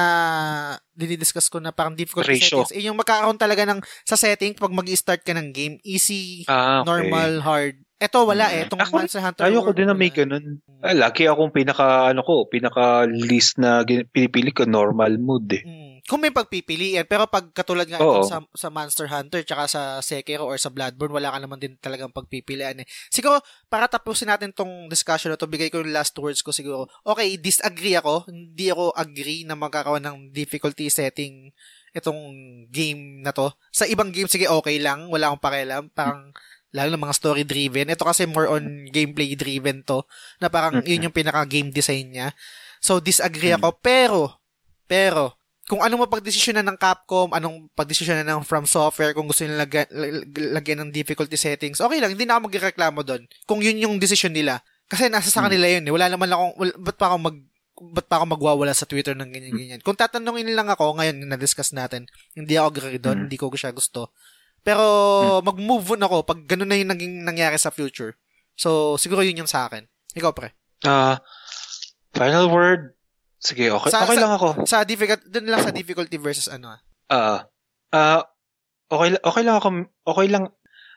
dinidiscuss ko na parang difficulty Ratio. settings eh, yung magkakaroon talaga ng sa setting pag mag-start ka ng game easy, Ah, okay. normal, hard. Ito wala Mm. eh. Itong Ako- Monster Hunter Ayoko din na may ganun. Ay, laki akong pinaka, ano ko, pinaka list na pinipili ko, normal mode eh. Mm. Kung may pagpipilian, pero pag katulad nga ito sa, sa Monster Hunter tsaka sa Sekiro or sa Bloodborne, wala ka naman din talagang pagpipilian eh. Siguro, para tapusin natin tong discussion na to, bigay ko yung last words ko siguro. Okay, disagree ako. Hindi ako agree na magkakaroon ng difficulty setting itong game na to. Sa ibang game, sige, okay lang. Wala akong pakialam. Parang, lalo na mga story-driven. Ito kasi more on gameplay-driven to, na parang Mhm. yun yung pinaka-game design niya. So, disagree Mhm. ako. Pero, pero, kung anong mapagdesisyonan ng Capcom, anong pagdesisyonan ng From Software, kung gusto nila lagyan, lagyan ng difficulty settings, okay lang, hindi na ako magreklamo doon. Kung yun yung decision nila. Kasi nasa sa Hmm. kanila yun eh. Wala naman akong, wala, ba't pa ako mag, ba't pa ako magwawala sa Twitter ng ganyan-ganyan. Kung tatanungin lang ako, ngayon, na-discuss natin, hindi ako agree doon, Hmm. hindi ko siya gusto. Pero, mag-move on ako pag ganun na yung naging nangyari sa future. So, siguro yun yung sa akin. Ikaw, pre. Ah, final word. Sige, okay, Sa- okay sa- lang ako. Sa difficult, dun lang sa difficulty versus ano ah. Ah, ah, okay, okay lang ako, okay lang.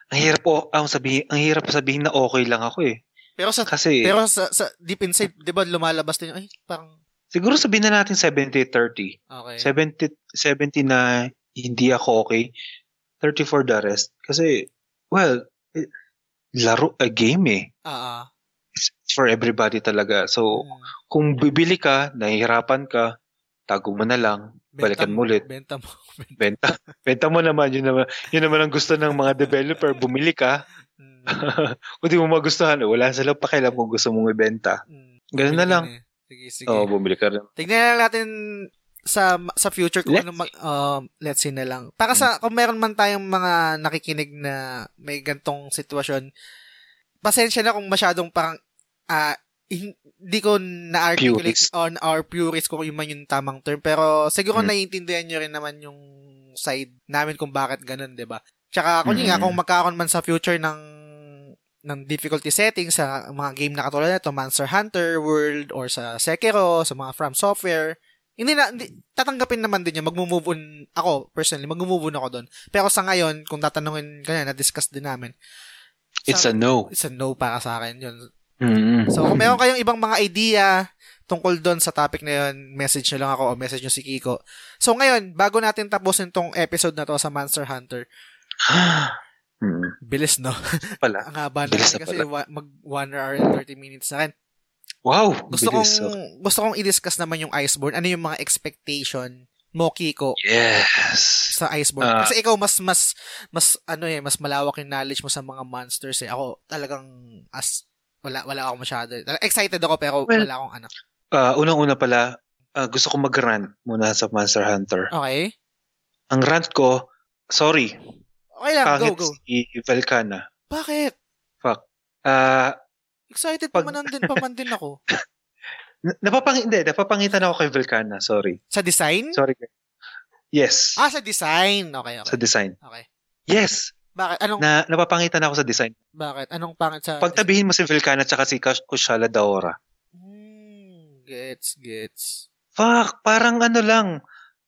Ang hirap po, ang sabihin, ang hirap sabihin na okay lang ako eh. Pero sa Kasi, Pero sa, sa deep inside, 'di ba lumalabas din ay parang siguro sabihin na natin 70-30. okay. 70, 70 na hindi ako okay. 30 for the rest. Kasi, well, eh, laro, a game eh. Ah, ah. It's for everybody talaga. So, Mm. kung bibili ka, nahihirapan ka, tago mo na lang, balikan mo ulit. Benta mo. benta. benta mo naman, yun naman, yun naman ang gusto ng mga developer, bumili ka. Mm, kung di mo magustuhan, wala silang pakialam kung gusto mong ibenta. mm. Ganun na lang. eh. Sige, sige. Oo, bumili ka rin. Tignan na natin sa sa future kung Let's ano mag, um, let's see na lang. Para sa kung meron man tayong mga nakikinig na may gantong sitwasyon, pasensya na kung masyadong parang ah hindi ko na-articulate Purist. on our purist kung yun man yung tamang term. Pero siguro Mm. naiintindihan nyo rin naman yung side namin kung bakit ganun, di ba? Tsaka kung yun nga, kung magkakaroon man sa future ng ng difficulty settings sa mga game na katulad nito, Monster Hunter World or sa Sekiro, sa mga From Software, hindi na, hindi, tatanggapin naman din yun. Mag-move on, ako, personally, mag-move on ako doon. Pero sa ngayon, kung tatanungin, kanya, na-discuss din namin. It's sa- a no. It's a no para sa akin yun. Mm-hmm. So, kung meron kayong ibang mga idea tungkol doon sa topic na yun, message nyo lang ako o message nyo si Kiko. So, ngayon, bago natin tapusin tong episode na to sa Monster Hunter, mm, bilis, no? pala. Ang haba na Bilis kasi, na kasi pala. mag 1 hour and 30 minutes na rin. Wow, Gusto bilis. kong, gusto kong i-discuss naman yung Iceborne. Ano yung mga expectation mo, Kiko, Yes. sa Iceborne? Ah. Kasi ikaw, mas, mas, mas, ano eh, mas malawak yung knowledge mo sa mga monsters eh. Ako, talagang, as, wala, wala ako masyado. Excited ako, pero Well, wala akong ano. Ah, unang-una pala, ah, gusto ko mag-rant muna sa Monster Hunter. Okay? Ang rant ko, sorry, Okay lang, go, pangit go. si Velcana. Bakit? Fuck. Ah, Excited Pag- pa man din, pa man din ako. na- napapang hindi, napapangitan ako kay Velcana, sorry. Sa design? Sorry. Yes, Ah, sa design. Okay, okay. sa design. Okay. Yes, Bakit? Anong, na napapangitan ako sa design. bakit? Anong pangit sa... Pagtabihin mo si Velcana at si Kush- Kushala Daora. Hmm, gets, gets. Fuck, parang ano lang.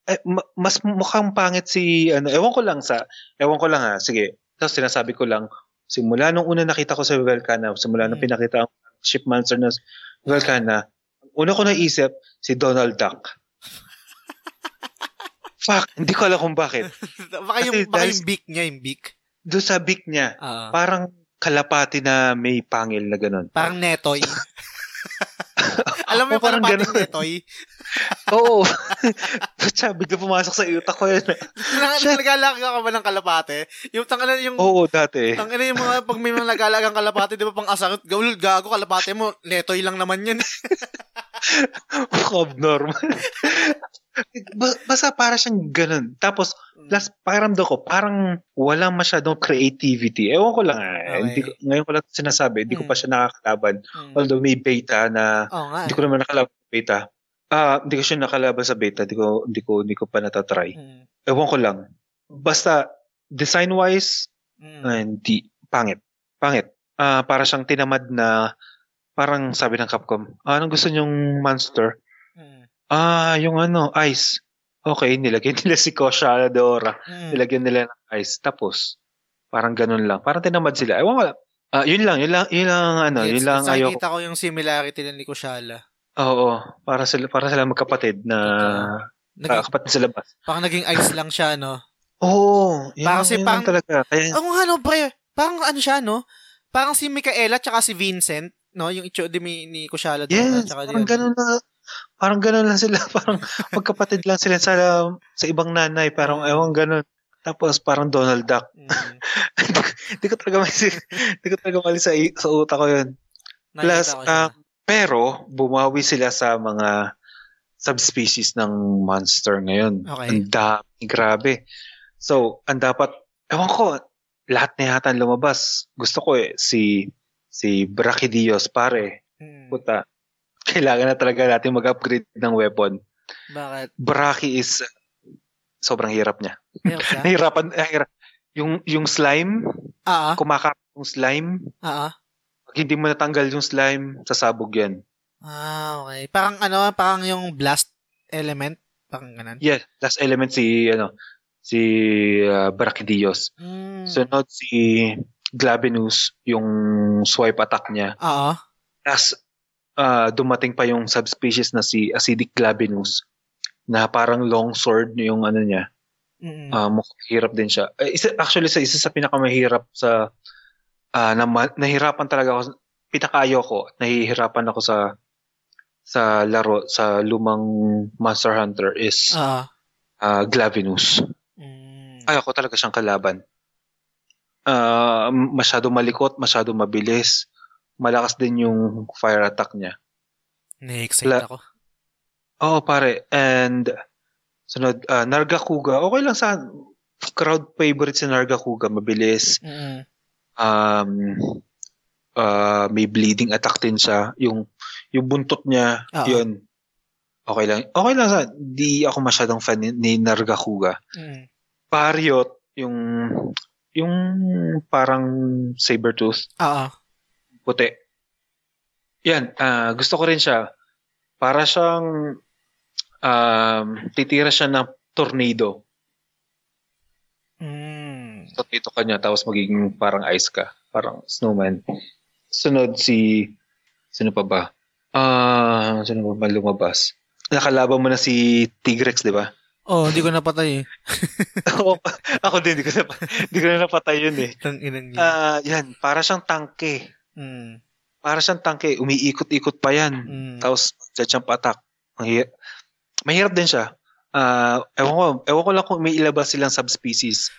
Eh, ma- mas mukhang pangit si ano, ewan ko lang sa ewan ko lang ha. Sige. Tapos sinasabi ko lang simula nung una nakita ko sa Velcana, simula nung Hmm. pinakita ang ship monster na Velcana, una ko naisip si Donald Duck. Fuck, hindi ko alam kung bakit. baka yung, Kasi baka yung beak niya, yung beak. Doon sa beak niya, Ah, parang kalapati na may pangil na ganun. parang netoy. Alam mo yung parang ganun. netoy? Oo. Siya, bigla pumasok sa utak ko yun. Nag- Nag-alaga ka ba ng kalapate? Yung tangana yung... Oo, dati. Tangina yung mga, pag may mga nag-alagang kalapate, di ba pang asangot, gawul, gago, kalapate mo, letoy lang naman yan. Abnormal. Ba- basta para siyang ganun. Tapos, last pakiramdam ko, parang walang masyadong creativity. Ewan ko lang. Eh. Okay. Hindi ko, ngayon ko lang sinasabi, hindi ko pa Mm. siya nakakalaban. Mm. Although may beta na, nga. hindi eh. ko naman nakalaban sa beta. Ah, hindi ko siya nakalaban sa beta. Hindi ko, hindi ko, hindi ko pa natatry. Mm. Ewan ko lang. Basta, design-wise, Mm. hindi, pangit. Pangit. Ah, para siyang tinamad na, parang sabi ng Capcom, ah, anong gusto niyong monster? Mm. Ah, yung ano, ice. Okay, nilagyan nila si Kosha Dora. Mm. Nilagyan nila ng ice. Tapos, parang ganun lang. Parang tinamad sila. Ewan ko lang. Ah, yun lang, yun lang, yun lang, ano, yun Yes, lang yes, ayoko. nakikita ko yung similarity nila ni Kushala. Oo, para sila, para sila magkapatid na, Naging, kapatid sa labas. parang naging ice lang siya, no? Oo, yun, Parang lang- si- yun parang- lang talaga. Kaya, Ako nga, no, pre. Parang ano siya, no? Parang si Micaela tsaka si Vincent, no? Yung itsyo di ni, ni Kushala. yes, tsaka parang di- ganun na, parang ganun lang sila. Parang magkapatid lang sila sa, sa ibang nanay. Parang, ewan, ganun. Tapos, parang Donald Duck. Mm. Hindi ko talaga mali, hindi ko talaga mali sa, sa utak ko yun. Plus, ko ah, pero, bumawi sila sa mga subspecies ng monster ngayon. Okay. Ang dami, grabe. So, ang dapat, ewan ko, lahat na yata lumabas. Gusto ko eh, si, si Brachydios, pare. Mm. Puta, kailangan na talaga natin mag-upgrade ng weapon. Bakit? Brachy is, sobrang hirap niya. Nahirapan, hirap. Yung, yung slime, Ah, ah. kumakap yung slime, Ah, ah. pag hindi mo natanggal yung slime, sasabog yan. Ah, okay. Parang ano, parang yung blast element. Parang ganun. Yeah, last element si ano si uh, Brachydios. Mm. Sunod si Glavenus, yung swipe attack niya. Oo. Tapos uh, dumating pa yung subspecies na si Acidic Glavenus na parang long sword yung ano niya. Mm. Uh, mukhang hirap din siya. Eh, isa, actually, sa isa sa pinakamahirap sa uh, na, nahirapan talaga ako pinakaayo ko, nahihirapan ako sa sa laro sa lumang Monster Hunter is Ah. uh, Glavenus. Mm. Ayaw ko talaga siyang kalaban. Uh, masyado malikot, masyado mabilis. Malakas din yung fire attack niya. Na-excite La- ako. Oo, pare. And, sunod, uh, Nargacuga. Okay lang sa crowd favorite si Nargacuga. Mabilis. Mm. Um, uh, may bleeding attack din siya. Yung, yung buntot niya, Oo. yun. Okay lang. Okay lang sa, di ako masyadong fan ni, ni Nargacuga. Mm. Pariot, yung yung parang sabertooth, Oo. puti. Yan, ah, gusto ko rin siya. Para siyang um, titira siya ng tornado. Mm. So, dito ka niya, tapos magiging parang ice ka. Parang snowman. Sunod si, sino pa ba? Ah, sino pa ba lumabas? Nakalaban mo na si Tigrex, di ba? Oh, hindi ko napatay eh. ako, ako din, di ko, na, di ko na napatay yun eh. Tang inan niya. Ah, yan, para siyang tangke. Mm. Para siyang tangke, umiikot-ikot pa yan. Mm. Tapos, jump attack. Mahirap, mahirap din siya. Ah, ewan ko, ewan ko lang kung may ilabas silang subspecies.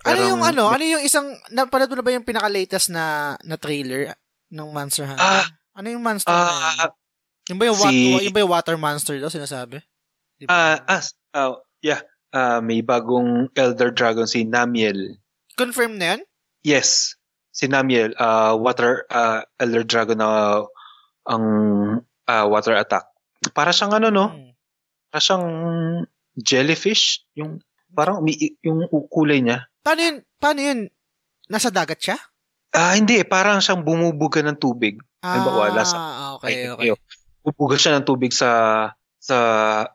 Ano Pero- yung ano? Ano yung isang napanood mo na ba yung pinaka-latest na na trailer ng Monster Hunter? Ah, ano yung monster na yun? Ah, Yung ba yung, si- wat- yung ba yung water monster daw sinasabi? Di ba? ah, ah, yeah. Ah, may bagong Elder Dragon si Namiel. Confirm na yan? Yes, si Namiel, ah, water uh, Elder Dragon na ang ah, water attack. Para siyang ano no? Mm. Para siyang jellyfish, yung parang umi- yung kulay niya. Paano yun? Paano yun? Nasa dagat siya? Ah, hindi, parang siyang bumubuga ng tubig. Ah, Halimbawa, nasa- okay, Ay, okay. Bubuga siya ng tubig sa sa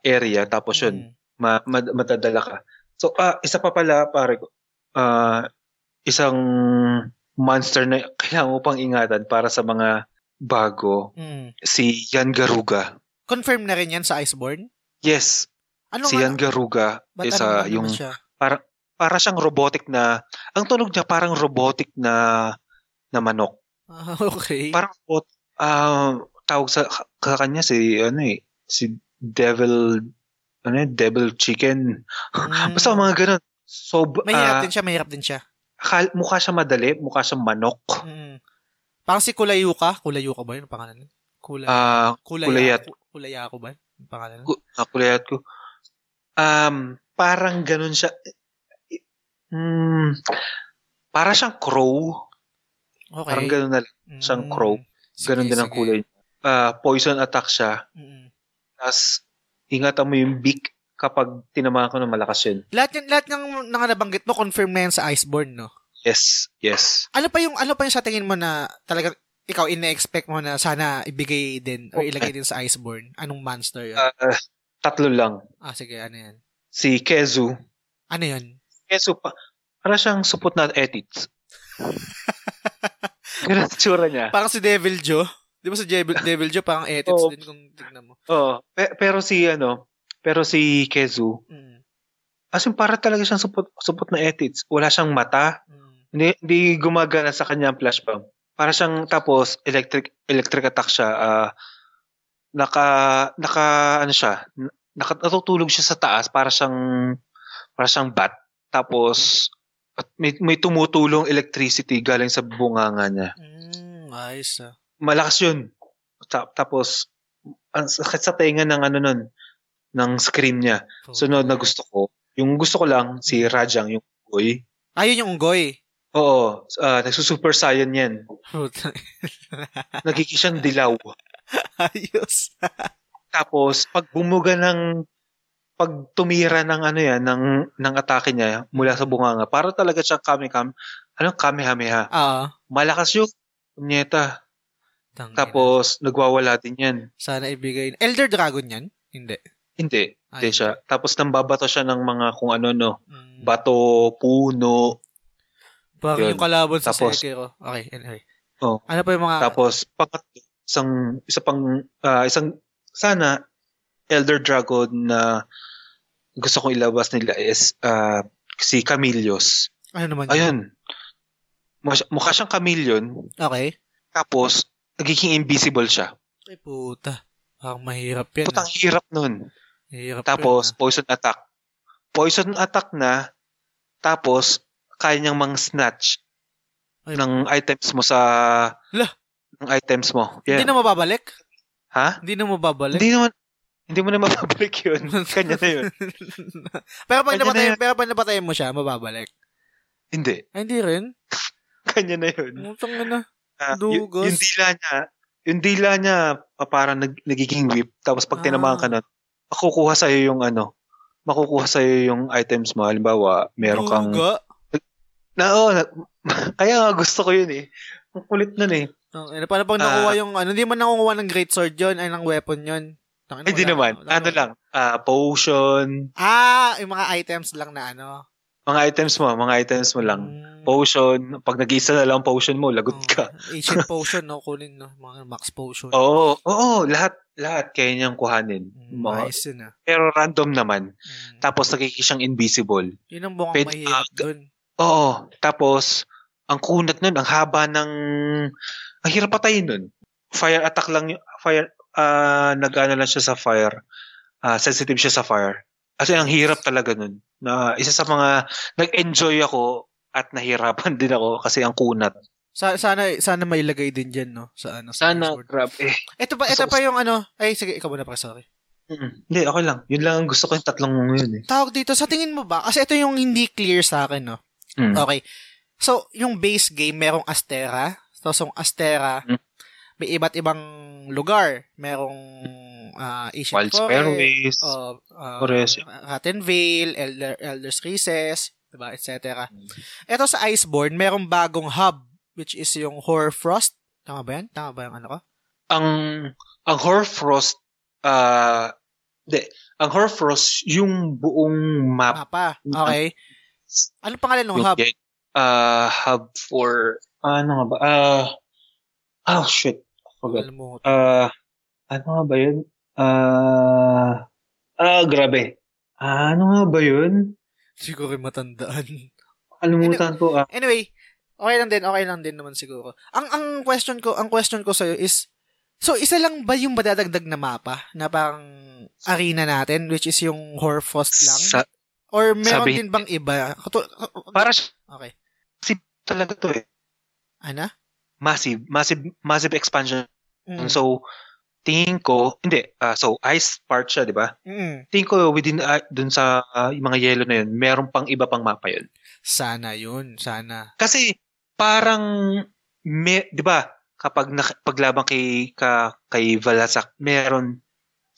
area tapos yun, Mm. Ma, ma- matadala ka. So, ah, isa pa pala, pare ko, ah, isang monster na kailangan mo pang ingatan para sa mga bago, Mm. si Yan Garuga. Confirm na rin yan sa Iceborne? Yes, Ano si Yan Garuga is naman yung siya? para siyang robotic na ang tunog niya parang robotic na na manok. Ah, okay. Parang ah tawag sa, sa kanya si ano eh si Devil ano yun, devil chicken. Mm. Basta mga ganun. So, Mahirap ah, din siya, mahirap din siya. akal- mukha siya madali, mukha siyang manok. Mm. Parang si Kulayuka. Kulayuka ba yun ang pangalan? Kulay, Ah, Kulaya, Kulayat. Ku- Kulayako ba? Yung pangalan? Ku- Nakulayat ko. Um, parang ganun siya. Hmm, para siyang crow. Okay. Parang ganun na lang. siyang crow. Sige, Ganun din ang sige. kulay. Ah, poison attack siya. Mm. Tapos, ingatan mo yung beak kapag tinamaan ko ng malakas yun. Lahat yung lahat ng mga nabanggit mo confirm na yan sa Iceborne, no? Yes, yes. Ano pa yung ano pa yung sa tingin mo na talagang ikaw ine-expect mo na sana ibigay din or Okay. ilagay din sa Iceborne? Anong monster yun? Ah, tatlo lang. ah, sige, ano yan? Si Kezu. Ano yun? Kezu pa. Para siyang supot na etits. Ganun tsura niya. Parang si Devil Joe. Di ba si Devil, Devil Joe parang ethics Oo. din kung tignan mo. Oo. Pe- pero si ano, pero si Kezu, Mm. as in para talaga siyang supot, supot na etits. Wala siyang mata. Mm. Hindi, hindi gumagana sa kanya ang flash bomb. Para siyang tapos electric electric attack siya. ah naka naka ano siya, naka, natutulog siya sa taas para siyang para siyang bat. Tapos at may, may tumutulong electricity galing sa bunganga niya. Mm, ayos ah. Malakas 'yun. Ta- tapos ang sakit sa tenga ng ano nun ng scream niya. Sunod na gusto ko, yung gusto ko lang si Rajang yung boy. Ayun yung unggoy. Oo, uh, nagsusuper saiyan yan. Nagiging siyang dilaw. ayos. Tapos, pag bumuga ng, pag tumira ng ano yan, ng, ng atake niya mula sa bunganga, para talaga siyang kami-kami, ano, kamehameha. Ah. Malakas yung kunyeta. Tangina. Tapos, nagwawala din yan. sana ibigay. Elder Dragon yan? Hindi. Hindi, hindi Ay. siya. Tapos, nambabato siya ng mga kung ano-no. Mm. Bato, puno. Parang Yun. yung kalaban sa Tapos- Sekiro. Okay, anyway. Oh. Ano pa yung mga... Tapos, pangatlo, isang, isa pang, ah, isang, sana, Elder Dragon na gusto kong ilabas nila is ah, si Camilios. ano naman yun? Ayun. Mukha, mukha siyang chameleon, Okay. tapos nagiging invisible siya. Ay, puta. Parang mahirap yan. Putang ah. hirap nun. Hirap Tapos, yun, poison attack. Poison attack na, tapos, kaya niyang mang snatch Ay. ng items mo sa... Lah. ng items mo. ah. Hindi Yeah. na mababalik? ha? Hindi na mababalik? Hindi naman, hindi mo na mababalik yun. Kanya na yun. pero pag Kanya na napatayin, yun. pero pag napatayin mo siya, mababalik. Hindi. Ay, hindi rin. Kanya na yun. Mutang na. Ah, y- Dugos. yung dila niya, yung dila niya, pa- parang nag, nagiging whip. Tapos pag Ah. tinamaan ka nun, makukuha sa'yo yung ano, makukuha sa'yo yung items mo. Halimbawa, meron kang... Duga. Na, oh, na, kaya nga gusto ko yun eh. Ang kulit nun eh. Ang- Ano, paano pag Ah. nakuha yung, ano, hindi mo nakukuha ng great sword yun, ay ng weapon yun. Hindi naman. wala Ano lang, ah, potion, Ah, yung mga items lang na ano. Mga items mo, mga items mo lang. Mm. Potion, pag nag-isa na lang potion mo, lagot Oh, ka. Ancient potion, no? Kunin, no? Mga max potion. Oo, oo, lahat, lahat kaya niyang kuhanin. Mm, Mga- Nice yun, ah. pero random naman. Mm. Tapos nagiging siyang invisible. Yun ang bukang Pwede- mahirap ah, dun. Oo. Tapos, ang kunat nun, ang haba ng... Ang hirap patayin nun. Fire attack lang yung... Fire... ah nag-ano lang siya sa fire. Ah, sensitive siya sa fire. Kasi ang hirap talaga nun. Na isa sa mga... Nag-enjoy ako at nahirapan din ako kasi ang kunat. Sa, sana, sana may lagay din dyan, no? Sa ano, sa Sana, Discord. grabe. Ito pa, ito pa yung ano. Ay, sige, ikaw muna pa, sorry. Mm, Hindi, okay lang. Yun lang ang gusto ko yung tatlong yun eh. Tawag dito, sa tingin mo ba? Kasi ito yung hindi clear sa akin, no? Mm. Okay. So, yung base game, merong Astera. So, yung Astera, Mm. may iba't ibang lugar. Merong uh, Ancient Wild Forest, uh, uh, Forest. Rotten Vale, Elder, Elder's Recess, diba, etc. Ito sa Iceborne, merong bagong hub, which is yung Horfrost. Tama ba yan? Tama ba yung ano ko? ang ang Horfrost ah hindi ang Horfrost yung buong map Mapa. Okay. Ano pangalan ng hub? ah hub for ano nga ba ah oh shit forgot ah ano nga ba yun ah ah grabe ah, ano nga ba yun Siguro yung matandaan. kalimutan ko ah Anyway, okay lang din, okay lang din naman siguro. Ang ang question ko, ang question ko sa is So, isa lang ba yung madadagdag na mapa na parang arena natin, which is yung Horfrost lang? Sa, Or meron sabi- din bang iba? Katu- para siya okay. talaga to eh. Ano? Massive, massive, massive expansion. Mm. So, tingin ko, hindi, ah, so ice part siya, di ba? Mm. Tingin ko within, ah, dun sa yung mga yellow na yun, meron pang iba pang mapa yun. Sana yun, sana. Kasi parang me, 'di ba? Kapag nak- paglabang kay ka, kay Valasak, meron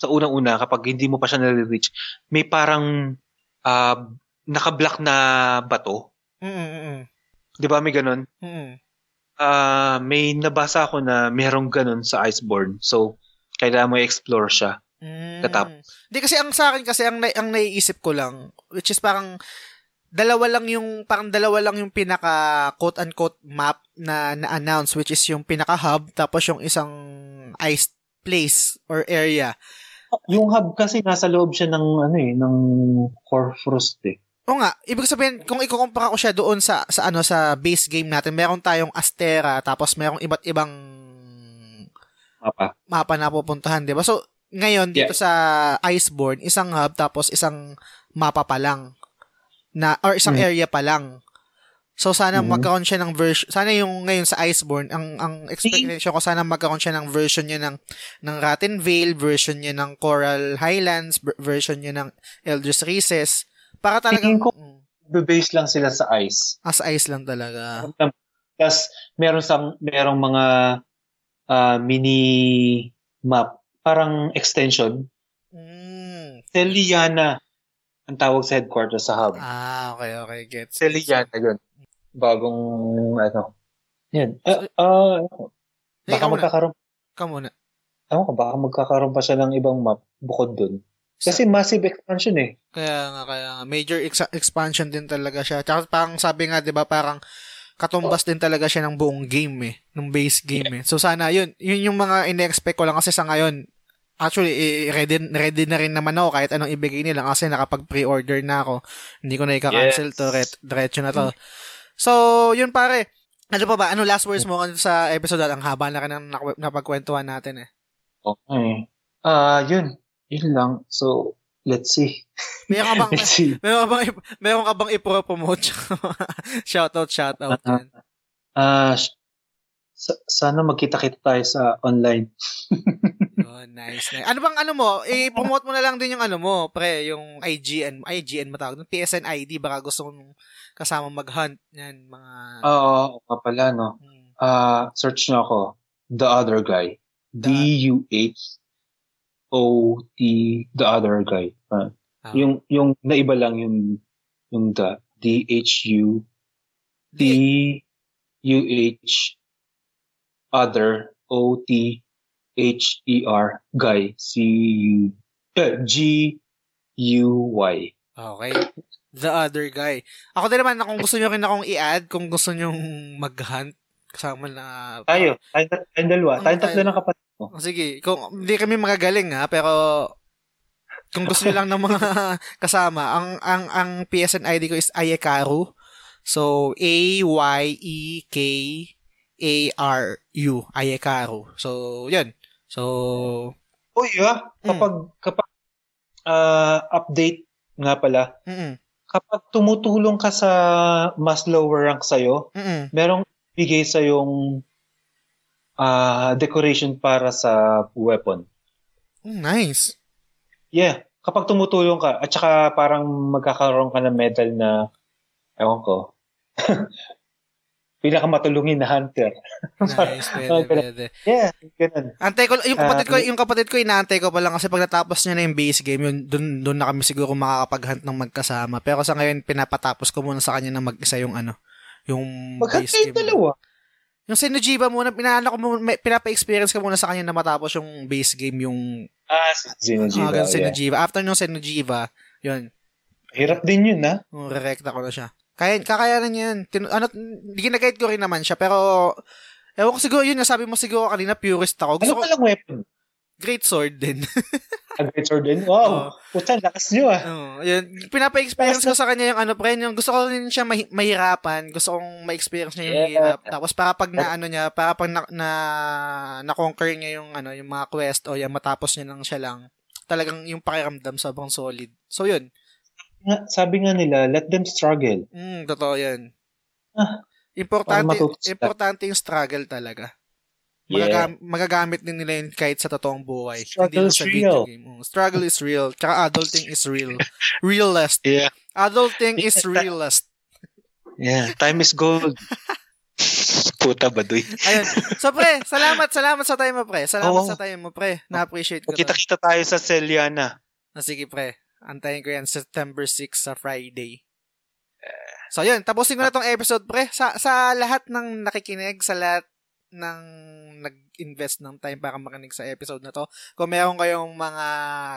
sa unang-una kapag hindi mo pa siya nare-reach, may parang ah, naka-block na bato. Mm. 'Di ba may ganun? Mm. Ah, may nabasa ako na merong ganun sa Iceborne. So, kailangan mo i-explore siya. Mm. Katapos. Di kasi ang sa akin kasi ang na- ang naiisip ko lang which is parang dalawa lang yung parang dalawa lang yung pinaka quote unquote map na na-announce which is yung pinaka hub tapos yung isang ice place or area. Yung hub kasi nasa loob siya ng ano eh, ng Horfrost eh. O nga, ibig sabihin kung ikukumpara ko siya doon sa sa ano sa base game natin, meron tayong Astera tapos merong iba't ibang Mapa. mapa na pupuntahan, 'di ba? So, ngayon dito sa Iceborne, isang hub tapos isang mapa pa lang na or isang Hmm. area pa lang. So sana Mhm. magkaroon siya ng version sana yung ngayon sa Iceborne ang ang expectation ko sana magkaroon siya ng version niya ng ng Rotten Vale, version niya ng Coral Highlands, ver- version niya ng Eldritch Recess para Tingin ko- Mm, Base lang sila sa ice. as ice lang talaga. Tapos meron sang merong mga ah, mini map, parang extension. Mm. Celiana ang tawag sa headquarters sa hub. Ah, okay, okay, gets. Celiana yun. Bagong ano. Yan. Ah, ah, Hey, baka muna. magkakaroon Ikaw muna. Ewan ko, baka magkakaroon pa siya ng ibang map bukod dun. Kasi massive expansion eh. Kaya nga, kaya nga. Major ex- expansion din talaga siya. Tsaka parang sabi nga, di ba, parang katumbas din talaga siya ng buong game eh. Ng base game eh. So sana yun. Yun yung mga in-expect ko lang kasi sa ngayon, actually, ready, ready na rin naman ako kahit anong ibigay nila kasi nakapag-pre-order na ako. Hindi ko na ika-cancel Yes. to. Ret- diretso na to. So, yun pare. Ano pa ba? Ano last words mo sa episode? Ang haba na ka nang napagkwentuhan natin eh. Okay. Ah, yun. Yun lang. So, let's see. Meron ka bang, Let's see. meron ka bang, meron ka bang ipropromote? shoutout, shoutout. Ah, sh- sa- sana magkita-kita tayo sa online. Oh, nice, nice. Ano bang ano mo? I-promote mo na lang din yung ano mo, pre, yung IGN, IGN matawag, yung PSN ID, baka gusto mong kasama mag-hunt yan, mga... Oo, uh, pala, no? Hmm. Ah, search nyo ako. The Other Guy. The- D-U-H-O-T, The Other Guy. Ah, Ah. Yung, yung naiba lang yung, yung the, D-H-U, D-U-H, Other, O-T-H-E-R, Guy, C-U, eh, G-U-Y. Okay. The other guy. Ako din naman, kung gusto nyo rin akong i-add, kung gusto nyo mag-hunt, kasama na... Tayo, tayo, tayong dalawa. Tayong tatlo ng kapatid. Oh, Sige, kung hindi kami magagaling ha, pero kung gusto niyo lang ng mga kasama, ang ang ang PSN ID ko is Ayekaru. So A Y E K A R U Ayekaru. So, 'yun. So, Uy, ah, Mm. kapag, kapag, ah, update nga pala, mm. kapag tumutulong ka sa mas lower rank sa'yo, Mm. merong bigay sa yung ah decoration para sa weapon. Nice. Yeah, kapag tumutulong ka, at saka parang magkakaroon ka ng medal na, ewan ko, pinakamatulungin na hunter. Nice, pwede. Yeah, ganun. Antay ko, yung kapatid ko, Ah, yung kapatid ko, inaantay ko pa lang kasi pag natapos niya na yung base game, yun, dun, dun na kami siguro makakapag-hunt ng magkasama. Pero sa ngayon, pinapatapos ko muna sa kanya na mag-isa yung ano, yung Magkat base game. dalawa. Yung Sinujiba muna, pinaano ko muna, pinapa-experience ko muna sa kanya na matapos yung base game, yung Ah, Xenojiva. hanggang yeah. Sinujiba. After nung Sinujiba, yun, Hirap din yun, ha? yung rekta ko na siya. Kaya, kakayanan niya yan. Tin, ano, ginagayad ko rin naman siya, pero, ewan ko siguro, yun, nasabi mo siguro kanina, purist ako. Ano Gusto ko, palang weapon? Great Sword din. A Great Sword din? Wow! Oo. Puta, lakas nyo ah. Oo, yun. Pinapa-experience ko sa kanya yung ano, pre, yung gusto ko rin siya mahi- mahirapan. Gusto kong ma-experience niya yung Yeah. hirap. Tapos para pag na ano niya, para pag na, na, na-conquer niya yung ano, yung mga quest o yung matapos niya lang siya lang, talagang yung pakiramdam sobrang solid. So yun. Sabi nga nila, let them struggle. Mm, totoo yan. Ah, Importante, importante yung struggle talaga. Yeah. Magagam- magagamit din nila yun kahit sa totoong buhay. Struggle Hindi is sa real. video game. Mm, struggle is real. Tsaka adulting is real. Realist. Yeah. Adulting is realist. Yeah. Time is gold. Puta baduy. Ayun. So, pre, salamat, salamat sa time mo, pre. Salamat Oo. sa time mo, pre. Na-appreciate ko. Kita-kita tayo sa Celiana. Ah, sige, pre. Antayin ko yan September 6 sa Friday. So, yun. Tapusin ko na tong episode, pre. Sa, sa lahat ng nakikinig, sa lahat ng nag-invest ng time para makinig sa episode na to. Kung meron kayong mga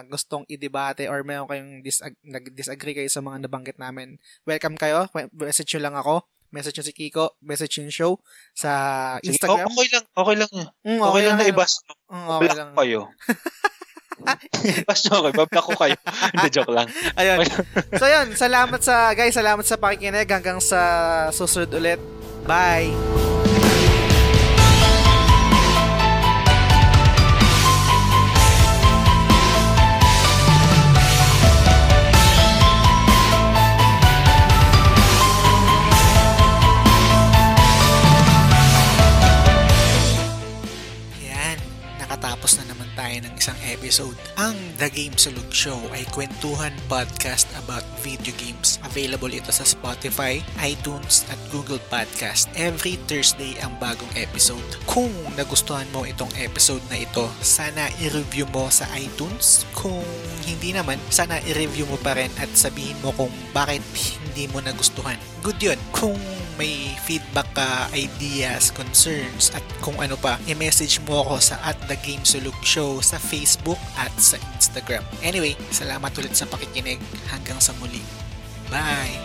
gustong idebate or meron kayong disag- nag-disagree kayo sa mga nabanggit namin, welcome kayo. Message nyo lang ako. Message nyo si Kiko. Message yung show sa Instagram. oh, okay lang. Okay lang. Mm, Okay, lang na ibas. Mm, okay Block lang. kayo. nyo okay. Bablock ko kayo. Hindi, joke lang. Ayun. So yun, salamat sa guys, salamat sa pakikinig hanggang sa susunod ulit. Bye. Isang episode. Ang The Game Salug Show ay kwentuhan podcast about video games. Available ito sa Spotify, iTunes at Google Podcast. Every Thursday ang bagong episode. Kung nagustuhan mo itong episode na ito, sana i-review mo sa iTunes. Kung hindi naman, sana i-review mo pa rin at sabihin mo kung bakit hindi mo nagustuhan. Good yun. Kung may feedback ka, ideas, concerns, at kung ano pa, i-message mo ako sa at The Game Sulog Show sa Facebook at sa Instagram. Anyway, salamat ulit sa pakikinig. Hanggang sa muli. Bye!